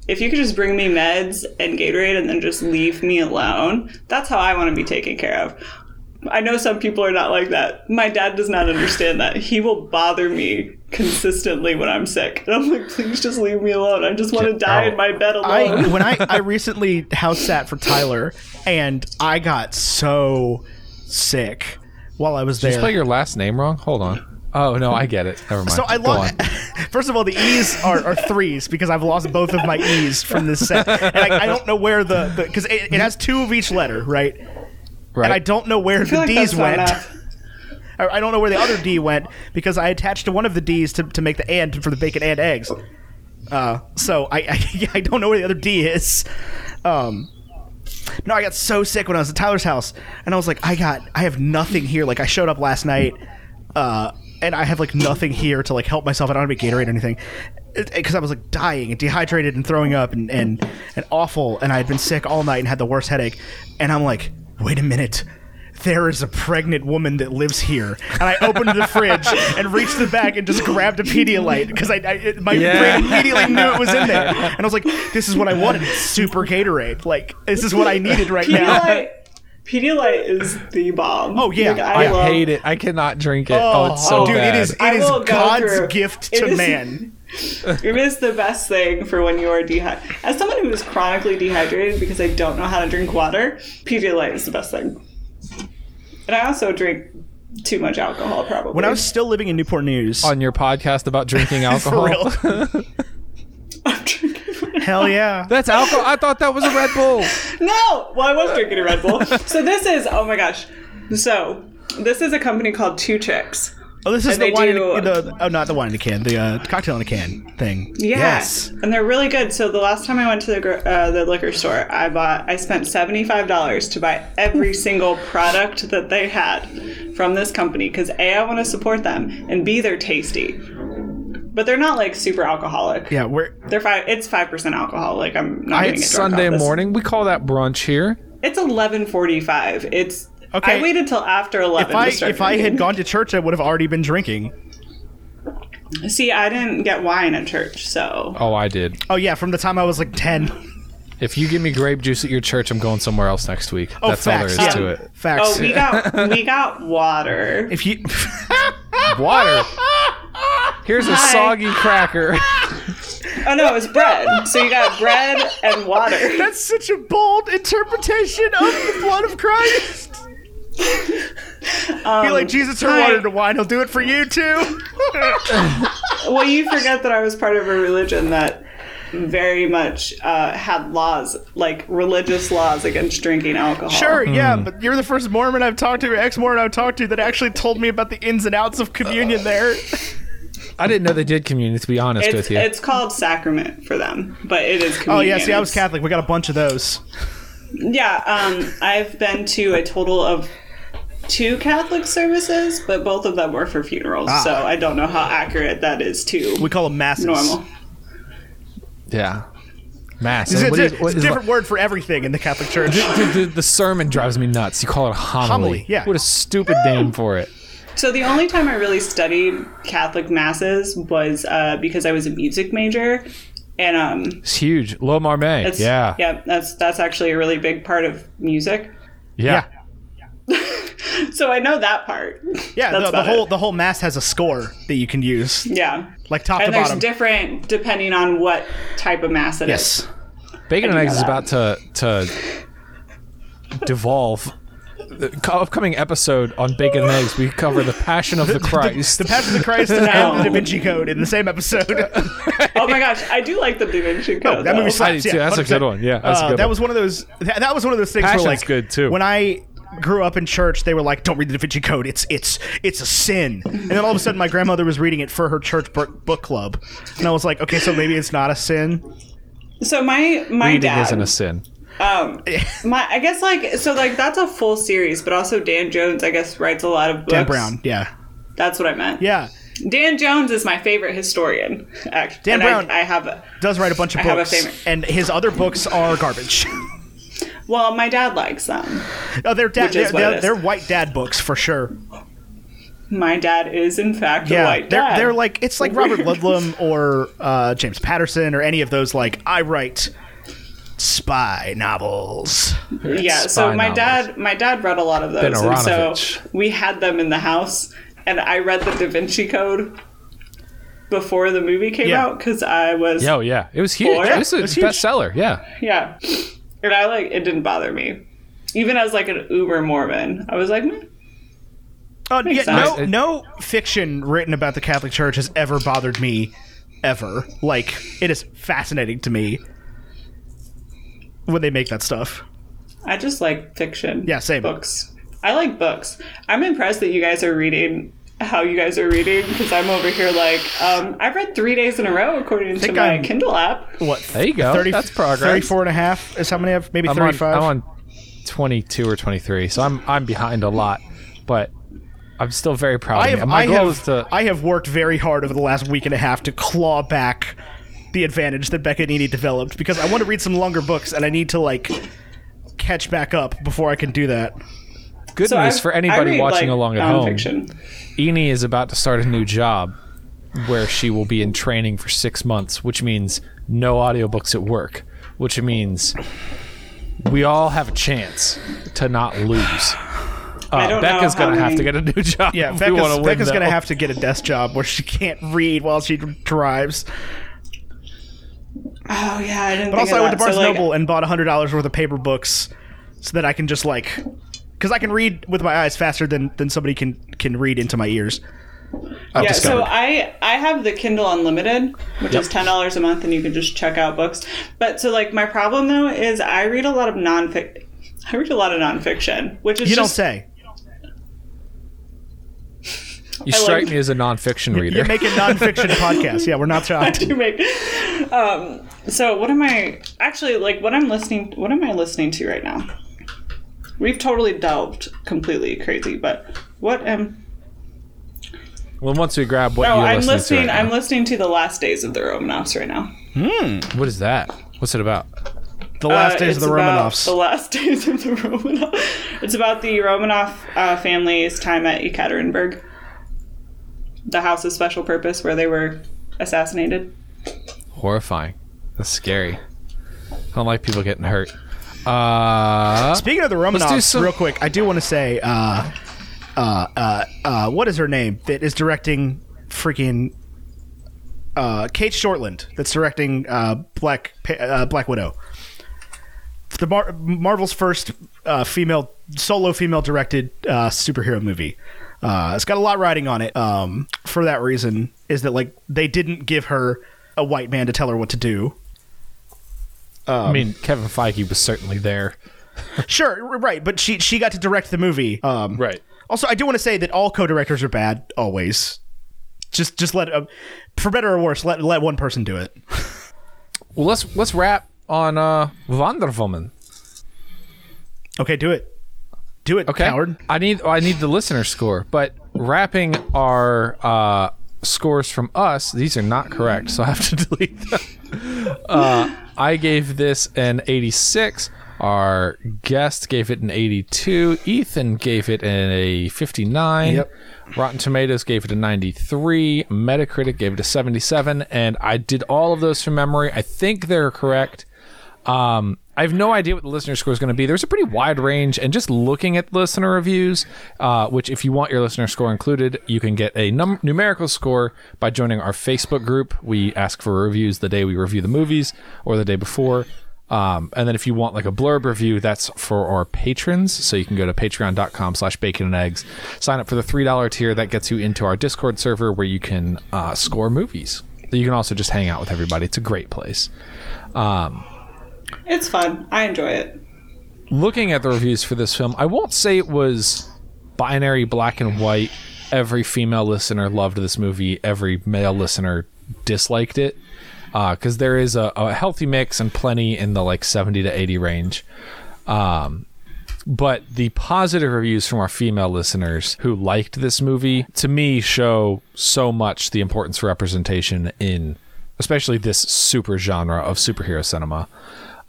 if you could just bring me meds and Gatorade and then just leave me alone, that's how I want to be taken care of. I know some people are not like that. My dad does not understand that. He will bother me consistently when I'm sick. And I'm like, please just leave me alone. I just want to die in my bed I alone. when I, I recently house sat for Tyler and I got so sick while I was there. Did you spell your last name wrong? Hold on. Oh no, I get it. Never mind. so I Go lost. First of all, the E's are, are threes because I've lost both of my E's from this set, and I, I don't know where the because it, it has two of each letter, right? Right. And I don't know where the like D's went. I I don't know where the other D went because I attached to one of the D's to, to make the and for the bacon and eggs. Uh, so I, I I don't know where the other D is. Um, no, I got so sick when I was at Tyler's house, and I was like, I got I have nothing here. Like I showed up last night, uh, and I have like nothing here to like help myself. I don't have any Gatorade or anything. Because I was like dying and dehydrated and throwing up and, and and awful, and I had been sick all night and had the worst headache. And I'm like, wait a minute, there is a pregnant woman that lives here. And I opened the fridge and reached the back and just grabbed a Pedialyte because I, I it- my Yeah. brain immediately knew it was in there. And I was like, this is what I wanted, super Gatorade. Like this is what I needed right now. Pedialyte, Pedialyte is the bomb. Oh, yeah. Like, I love- hate it. I cannot drink it. Oh, oh it's so dude, bad. it is it I go God's through- gift it to is- man. It is the best thing for when you are dehydrated. As someone who is chronically dehydrated because I don't know how to drink water, Pedialyte is the best thing. And I also drink too much alcohol, probably. When I was still living in Newport News, on your podcast about drinking for alcohol. real, I'm drinking. Hell yeah. That's alcohol. I thought that was a Red Bull. No! Well, I was drinking a Red Bull. So this is, oh my gosh. So, this is a company called Two Chicks. Oh, this is And the they wine. do- in, the oh, not the wine in a can. The uh, cocktail in a can thing. Yeah. Yes. And they're really good. So the last time I went to the uh, the liquor store, I bought I spent $75 to buy every single product that they had from this company cuz A I want to support them and B they're tasty. But they're not like super alcoholic. Yeah, we're They're five it's 5% alcohol. Like I'm not I- going It's drunk Sunday morning. We call that brunch here. It's 11:45. It's Okay. I waited till after 11 if I to start if I had gone to church, I would have already been drinking. See, I didn't get wine at church, so Oh, I did. Oh yeah, from the time I was like ten. If you give me grape juice at your church, I'm going somewhere else next week. Oh, That's all there is facts. is to it. Facts. Oh, we got we got water. if you Water. Here's a Hi. soggy cracker. Oh no, it's bread. So you got bread and water. That's such a bold interpretation of the blood of Christ. Be like um, Jesus turned hi. water into wine. He'll do it for you too. Well, you forget that I was part of a religion that very much uh, had laws, like religious laws against drinking alcohol. Sure, yeah, but you're the first Mormon I've talked to, or ex-Mormon I've talked to, that actually told me about the ins and outs of communion. There, I didn't know they did communion, to be honest It's, with you. it's called sacrament for them, but it is communion. oh yeah, see, I was Catholic. We got a bunch of those. Yeah, um, I've been to a total of two Catholic services, but both of them were for funerals, Ah. so I don't know how accurate that is to We call them masses. normal. Yeah. Mass. It's, it's- is- what it's a is- different word for everything in the Catholic Church. the, the, the sermon drives me nuts. You call it a homily. Homily, yeah. What a stupid name for it. So the only time I really studied Catholic masses was uh, because I was a music major, and um, It's huge. Lo Marme. it's, Yeah. yeah, that's that's actually a really big part of music. Yeah. So I know that part. Yeah, the, the whole it. the whole mass has a score that you can use, Yeah, like top and to there's bottom. different depending on what type of mass it is. yes. Bacon and Eggs is about to to devolve. The upcoming episode on Bacon and Eggs, we cover the Passion of the Christ. The Passion of the Christ and the Da Vinci Code in the same episode. Oh my gosh, I do like the Da Vinci Code. Oh, that movie though. slaps. I do too. yeah, That's a 100%. good one. Yeah, that's a Uh, good that one. was one of those. That, that was one of those things Passion's where like good, too. When I grew up in church, they were like, "Don't read the Da Vinci Code. It's it's it's a sin." And then all of a sudden, my grandmother was reading it for her church book, book club, and I was like, "Okay, so maybe it's not a sin." So my my Reading dad isn't a sin. Um, my I guess like so like that's a full series, but also Dan Jones I guess writes a lot of books. Dan Brown, yeah, That's what I meant. yeah, Dan Jones is my favorite historian. Actually, Dan And Brown- I, have a, does write a bunch of I have a books, favorite. and his other books are garbage. Well, my dad likes them. Oh, they're dad. They're, they're, they're white dad books for sure. My dad is in fact a Yeah, white they're dad. they're like it's like Robert Ludlum or uh, James Patterson or any of those like I write spy novels. yeah. So my novels. dad, my dad read a lot of those, and so we had them in the house, and I read the Da Vinci Code before the movie came Yeah. out because I was Oh yeah, it was huge. It was a it was huge. bestseller. Yeah. yeah, and I like it didn't bother me, even as like an uber Mormon. I was like, "Meh." Oh, yeah, no, no fiction written about the Catholic Church has ever bothered me, ever. Like it is fascinating to me when they make that stuff. I just like fiction. Yeah, same. Books. I like books. I'm impressed that you guys are reading how you guys are reading because I'm over here like um, I've read three days in a row according to my I'm- Kindle app. What? There you go. That's progress. 34 and a half is how many I have? Maybe I'm on, 35. I'm on 22 or 23, so I'm I'm behind a lot, but I'm still very proud. I of have, me. My I goal have, is to. I have worked very hard over the last week and a half to claw back the advantage that Becca and Edie developed because I want to read some longer books and I need to like catch back up before I can do that. Good So news I- for anybody read, watching like, along at home. nonfiction. Eni is about to start a new job where she will be in training for six months, which means no audiobooks at work, which means we all have a chance to not lose. Uh, Becca's gonna have to get a new job. Yeah, if we Becca's, win, Becca's gonna have to get a desk job where she can't read while she drives. Oh yeah, I didn't. But think also, I of went to that. Barnes So, like, Noble and bought hundred dollars worth of paper books so that I can just like, because I can read with my eyes faster than than somebody can can read into my ears. I've Yeah, discovered. so I I have the Kindle Unlimited, which is ten dollars a month, and you can just check out books. But so like my problem though is I read a lot of nonfic. I read a lot of nonfiction, which is you don't say. You I strike like- me as a nonfiction reader. You're making nonfiction podcast. Yeah, we're not shocked. to make. Um, so what am I actually like? What I'm listening? What am I listening to right now? We've totally delved completely crazy, but what am? well, once we grab what No, you're I'm listening, listening. to right I'm now. listening to the last days of the Romanovs right now. Hmm. What is that? What's it about? The last Uh, days of the Romanovs. The last days of the Romanovs. It's about the Romanov uh, family's time at Ekaterinburg, the house of special purpose where they were assassinated. Horrifying. That's scary. I don't like people getting hurt. Uh, Speaking of the Romanovs, some- real quick, I do want to say, uh, uh, uh, uh, what is her name that is directing freaking uh, Cate Shortland? That's directing uh, Black Pa- uh, Black Widow. The Mar- Marvel's first uh, female solo female directed uh, superhero movie. Uh, it's got a lot riding on it. Um, for that reason, is that like they didn't give her a white man to tell her what to do. I mean, Kevin Feige was certainly there. Sure, right, but she she got to direct the movie. Um, Right. Also, I do want to say that all co-directors are bad always. Just just let uh, for better or worse, let let one person do it. Well, let's let's wrap on uh, Wonder Woman. Okay, do it. Do it, Okay. coward. I need I need the listener score, but wrapping our uh, scores from us, these are not correct, so I have to delete them. Uh, I gave this an 86. Our guest gave it an 82. Ethan gave it an, a 59. Yep. Rotten Tomatoes gave it a 93. Metacritic gave it a 77. And I did all of those from memory. I think they're correct. Um, I have no idea what the listener score is going to be. There's a pretty wide range, and just looking at listener reviews, uh, which if you want your listener score included, you can get a num- numerical score by joining our Facebook group. We ask for reviews the day we review the movies or the day before. Um, and then if you want like a blurb review, that's for our patrons. So you can go to patreon.com slash bacon and eggs, sign up for the $3 tier. That gets you into our Discord server where you can uh, score movies. You can also just hang out with everybody. It's a great place. It's fun. I enjoy it. looking at the reviews for this film, I won't say it was binary black and white. Every female listener loved this movie. Every male listener disliked it because there is a, a healthy mix and plenty in the like 70 to 80 range. Um, but the positive reviews from our female listeners who liked this movie to me show so much the importance of representation in especially this super genre of superhero cinema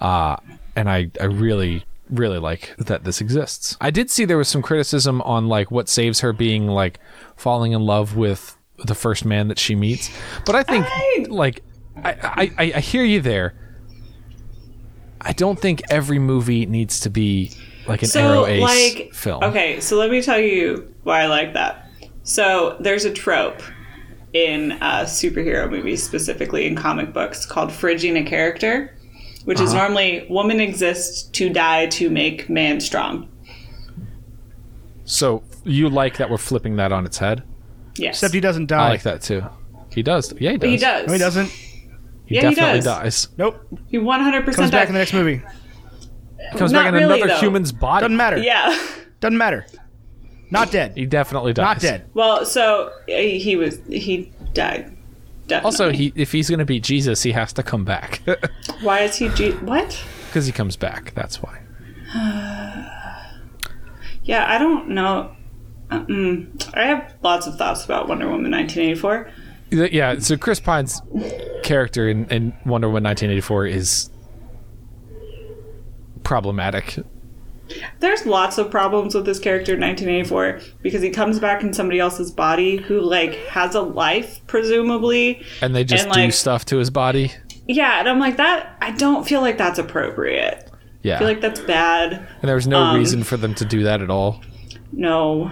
uh, and I, I really really like that this exists. I did see there was some criticism on like what saves her being like falling in love with the first man that she meets, but I think I- like I, I I hear you there. I don't think every movie needs to be like an so aro ace like film. okay so let me tell you why i like that so there's a trope in uh, superhero movies specifically in comic books called fridging a character which Uh-huh. is normally woman exists to die to make man strong So you like that we're flipping that on its head? yes Except he doesn't die. I like that too. He does. Yeah, he does. he does No, he doesn't. He Yeah, he definitely does. dies. Nope. he 100% Comes back dies. in the next movie. Comes Not back in really, another though. human's body. Doesn't matter. yeah Doesn't matter. Not dead. He definitely dies. Not dead. well so uh, he was he died Definitely. Also, he if he's gonna beat Jesus, he has to come back why is he G- what because he comes back. That's why. Yeah, I don't know. I have lots of thoughts about Wonder Woman 1984. Yeah. So Chris Pine's character in, in Wonder Woman 1984 is problematic. There's lots of problems with this character in 1984 because he comes back in somebody else's body who like has a life presumably. And they just And, do like- stuff to his body. Yeah, and I'm like that I don't feel like that's appropriate. Yeah. I feel like that's bad. and there was no um, reason for them to do that at all. No.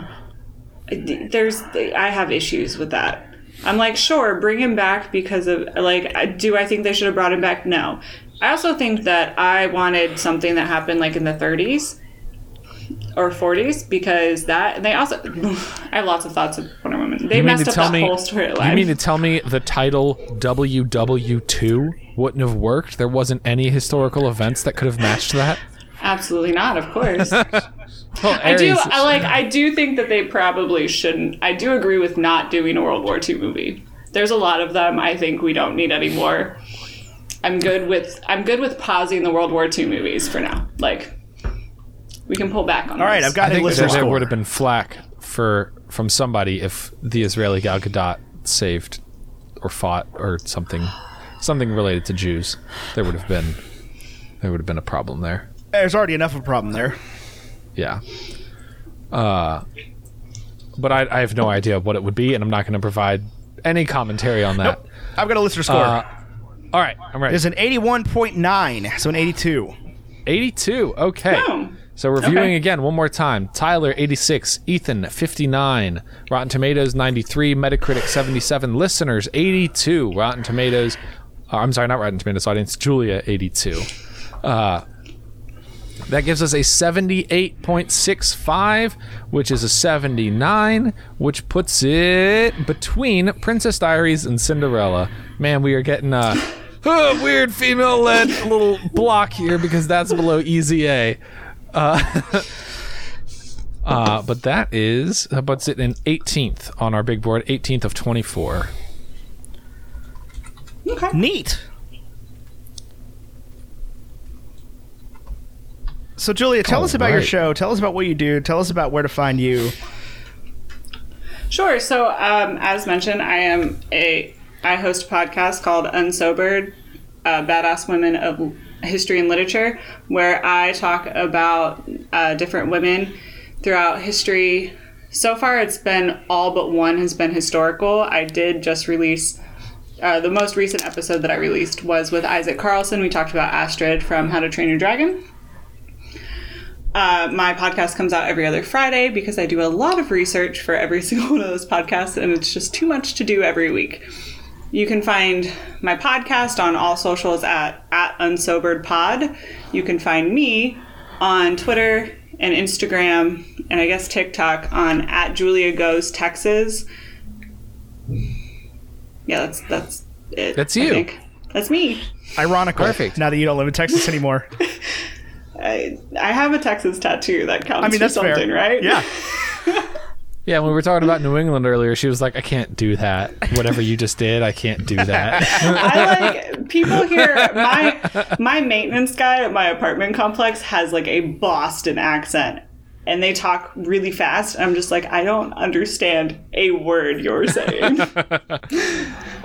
There's I have issues with that. I'm like, sure, bring him back because of like do I think they should have brought him back? No. I also think that I wanted something that happened like in the 30s or 40s because that they also I have lots of thoughts of Wonder Woman. They messed up that me? whole storyline. You mean to tell me the title WW2 wouldn't have worked? There wasn't any historical events that could have matched that. Absolutely not, of course. Well, I do I like I do think that they probably shouldn't. I do agree with not doing a World War II movie. There's a lot of them I think we don't need anymore. I'm good with I'm good with pausing the World War II movies for now. Like we can pull back on All right, those. I've got I a think listener there, there would have been flack for from somebody if the Israeli Gal Gadot saved or fought or something, something related to Jews. There would have been there would have been a problem there. There's already enough of a problem there. Yeah. Uh, but I, I have no idea what it would be, and I'm not going to provide any commentary on that. Nope. I've got a listener score. Uh, all right, I'm ready. It's an 81.9, so an 82. 82. Okay. Oh. So reviewing Okay. again one more time. Tyler 86, Ethan 59, Rotten Tomatoes 93, Metacritic 77, listeners 82, Rotten Tomatoes uh, I'm sorry, not Rotten Tomatoes audience, Julia 82. Uh that gives us a 78.65, which is a 79, which puts it between Princess Diaries and Cinderella. Man, we are getting a, a weird female led little block here because that's below Easy A. Uh, uh, but that is, that puts it in 18th on our big board, 18th of 24. Okay. Neat. So, Julia, tell us about your show. Tell us about what you do. Tell us about where to find you. Sure. So, um, as mentioned, I am a I host a podcast called Unsobered, uh, Badass Women of History and Literature, where I talk about uh, different women throughout history. So far, it's been all but one has been historical. I did just release. Uh, the most recent episode that I released was with Isaac Carlson. We talked about Astrid from How to Train Your Dragon. Uh, my podcast comes out every other Friday because I do a lot of research for every single one of those podcasts, and it's just too much to do every week. You can find my podcast on all socials at, at Unsobered Pod. You can find me on Twitter and Instagram, and I guess TikTok on at Julia Goes Texas. Yeah, that's that's it. That's I you. think. That's me. Ironical. Perfect. Now that you don't live in Texas anymore. I, I have a Texas tattoo that counts I mean, for that's fair. something, right? Yeah. Yeah, when we were talking about New England earlier, she was like, I can't do that. Whatever you just did, I can't do that. I like people here. My my maintenance guy at my apartment complex has like a Boston accent, and they talk really fast. I'm just like, I don't understand a word you're saying. well,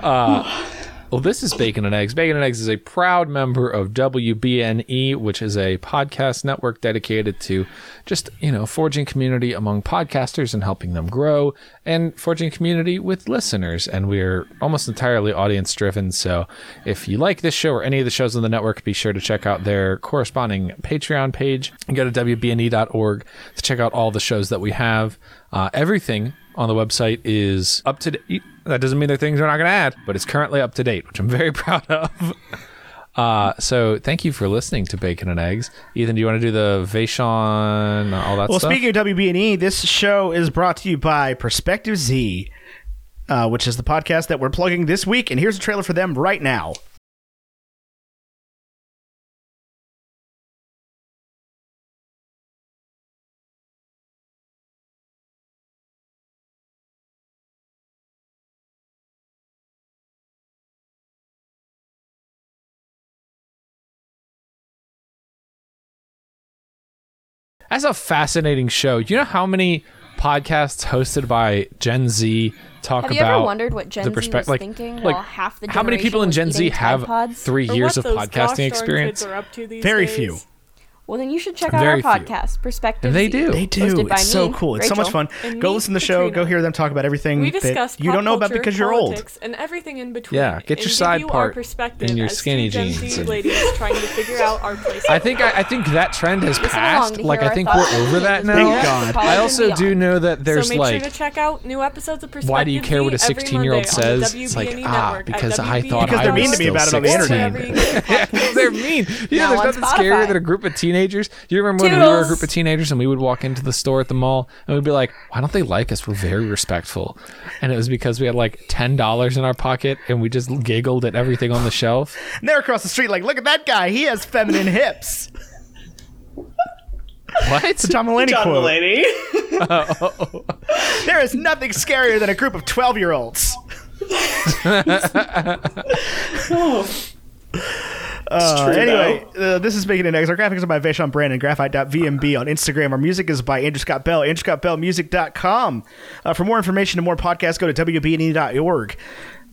uh, Well, this is Bacon and Eggs. Bacon and Eggs is a proud member of WBNE, which is a podcast network dedicated to just, you know, forging community among podcasters and helping them grow and forging community with listeners. And we're almost entirely audience driven. So if you like this show or any of the shows on the network, be sure to check out their corresponding Patreon page and go to WBNE.org to check out all the shows that we have. Uh, everything on the website is up to date. That doesn't mean there are things we're not going to add, but it's currently up to date, which I'm very proud of. Uh, so thank you for listening to Bacon and Eggs. Ethan, do you want to do the Vaishon, all that Well, stuff? speaking of WB&E, this show is brought to you by Perspective Z, uh, which is the podcast that we're plugging this week. And here's a trailer for them right now. That's a fascinating show. Do you know how many podcasts hosted by Gen Z talk Have you ever wondered what Gen the Z perspec- was like, thinking like, while half the how many people in Gen Z have Pods? three Or years of podcasting experience? kids are up to these Very days. few. Well, then you should check out Very our few. podcast, Perspective. And they Z, do. They do. hosted by It's so me, cool. It's so much fun. Go listen to the show. Katrina. Go hear them talk about everything We that discuss you don't know about because you're old. and everything in between. Yeah, get your and side you part perspective in your skinny jeans and- ladies trying to figure out our place. I think I, I think that trend has Listen passed. Like I think thoughts we're over that now. Thank God. I also do know that there's so make like sure to check out new episodes of Perspective why do you care what a 16-year-old Monday on the says? It's like, ah, network at because I WBNE thought Because I they're was mean to me still about it on the internet. they're mean. Yeah, Now there's nothing scarier than a group of teenagers. Do you remember when we were a group of teenagers and we would walk into the store at the mall and we'd be like, "Why don't they like us? We're very respectful." And it was because we had like ten dollars in our pocket and we just giggled at everything on the shelf. And they're across the street like, look at that guy. He has feminine hips. What? It's a John Mulaney John quote. Mulaney. There is nothing scarier than a group of 12 year olds. Uh, true, anyway, uh, this is Bacon and Eggs. Our graphics are by Vaishon Brandon, graphite.vmb on Instagram. Our music is by Andrew Scott Bell, andrewscottbellmusic.com. Uh, for more information and more podcasts, go to wbne.org.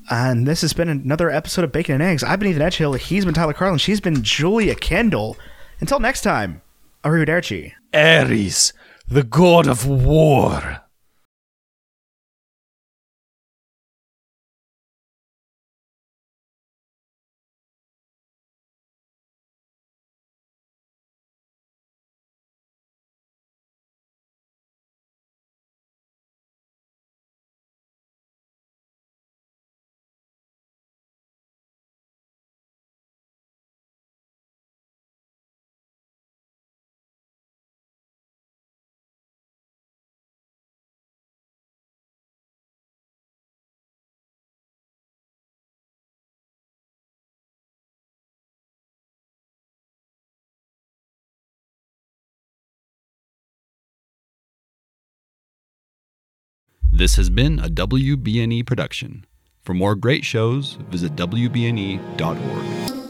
And this has been another episode of Bacon and Eggs. I've been Ethan Edgehill. He's been Tyler Carlin. She's been Julia Kendall. Until next time, arrivederci. Ares, the god of war. This has been a WBNE production. For more great shows, visit WBNE.org.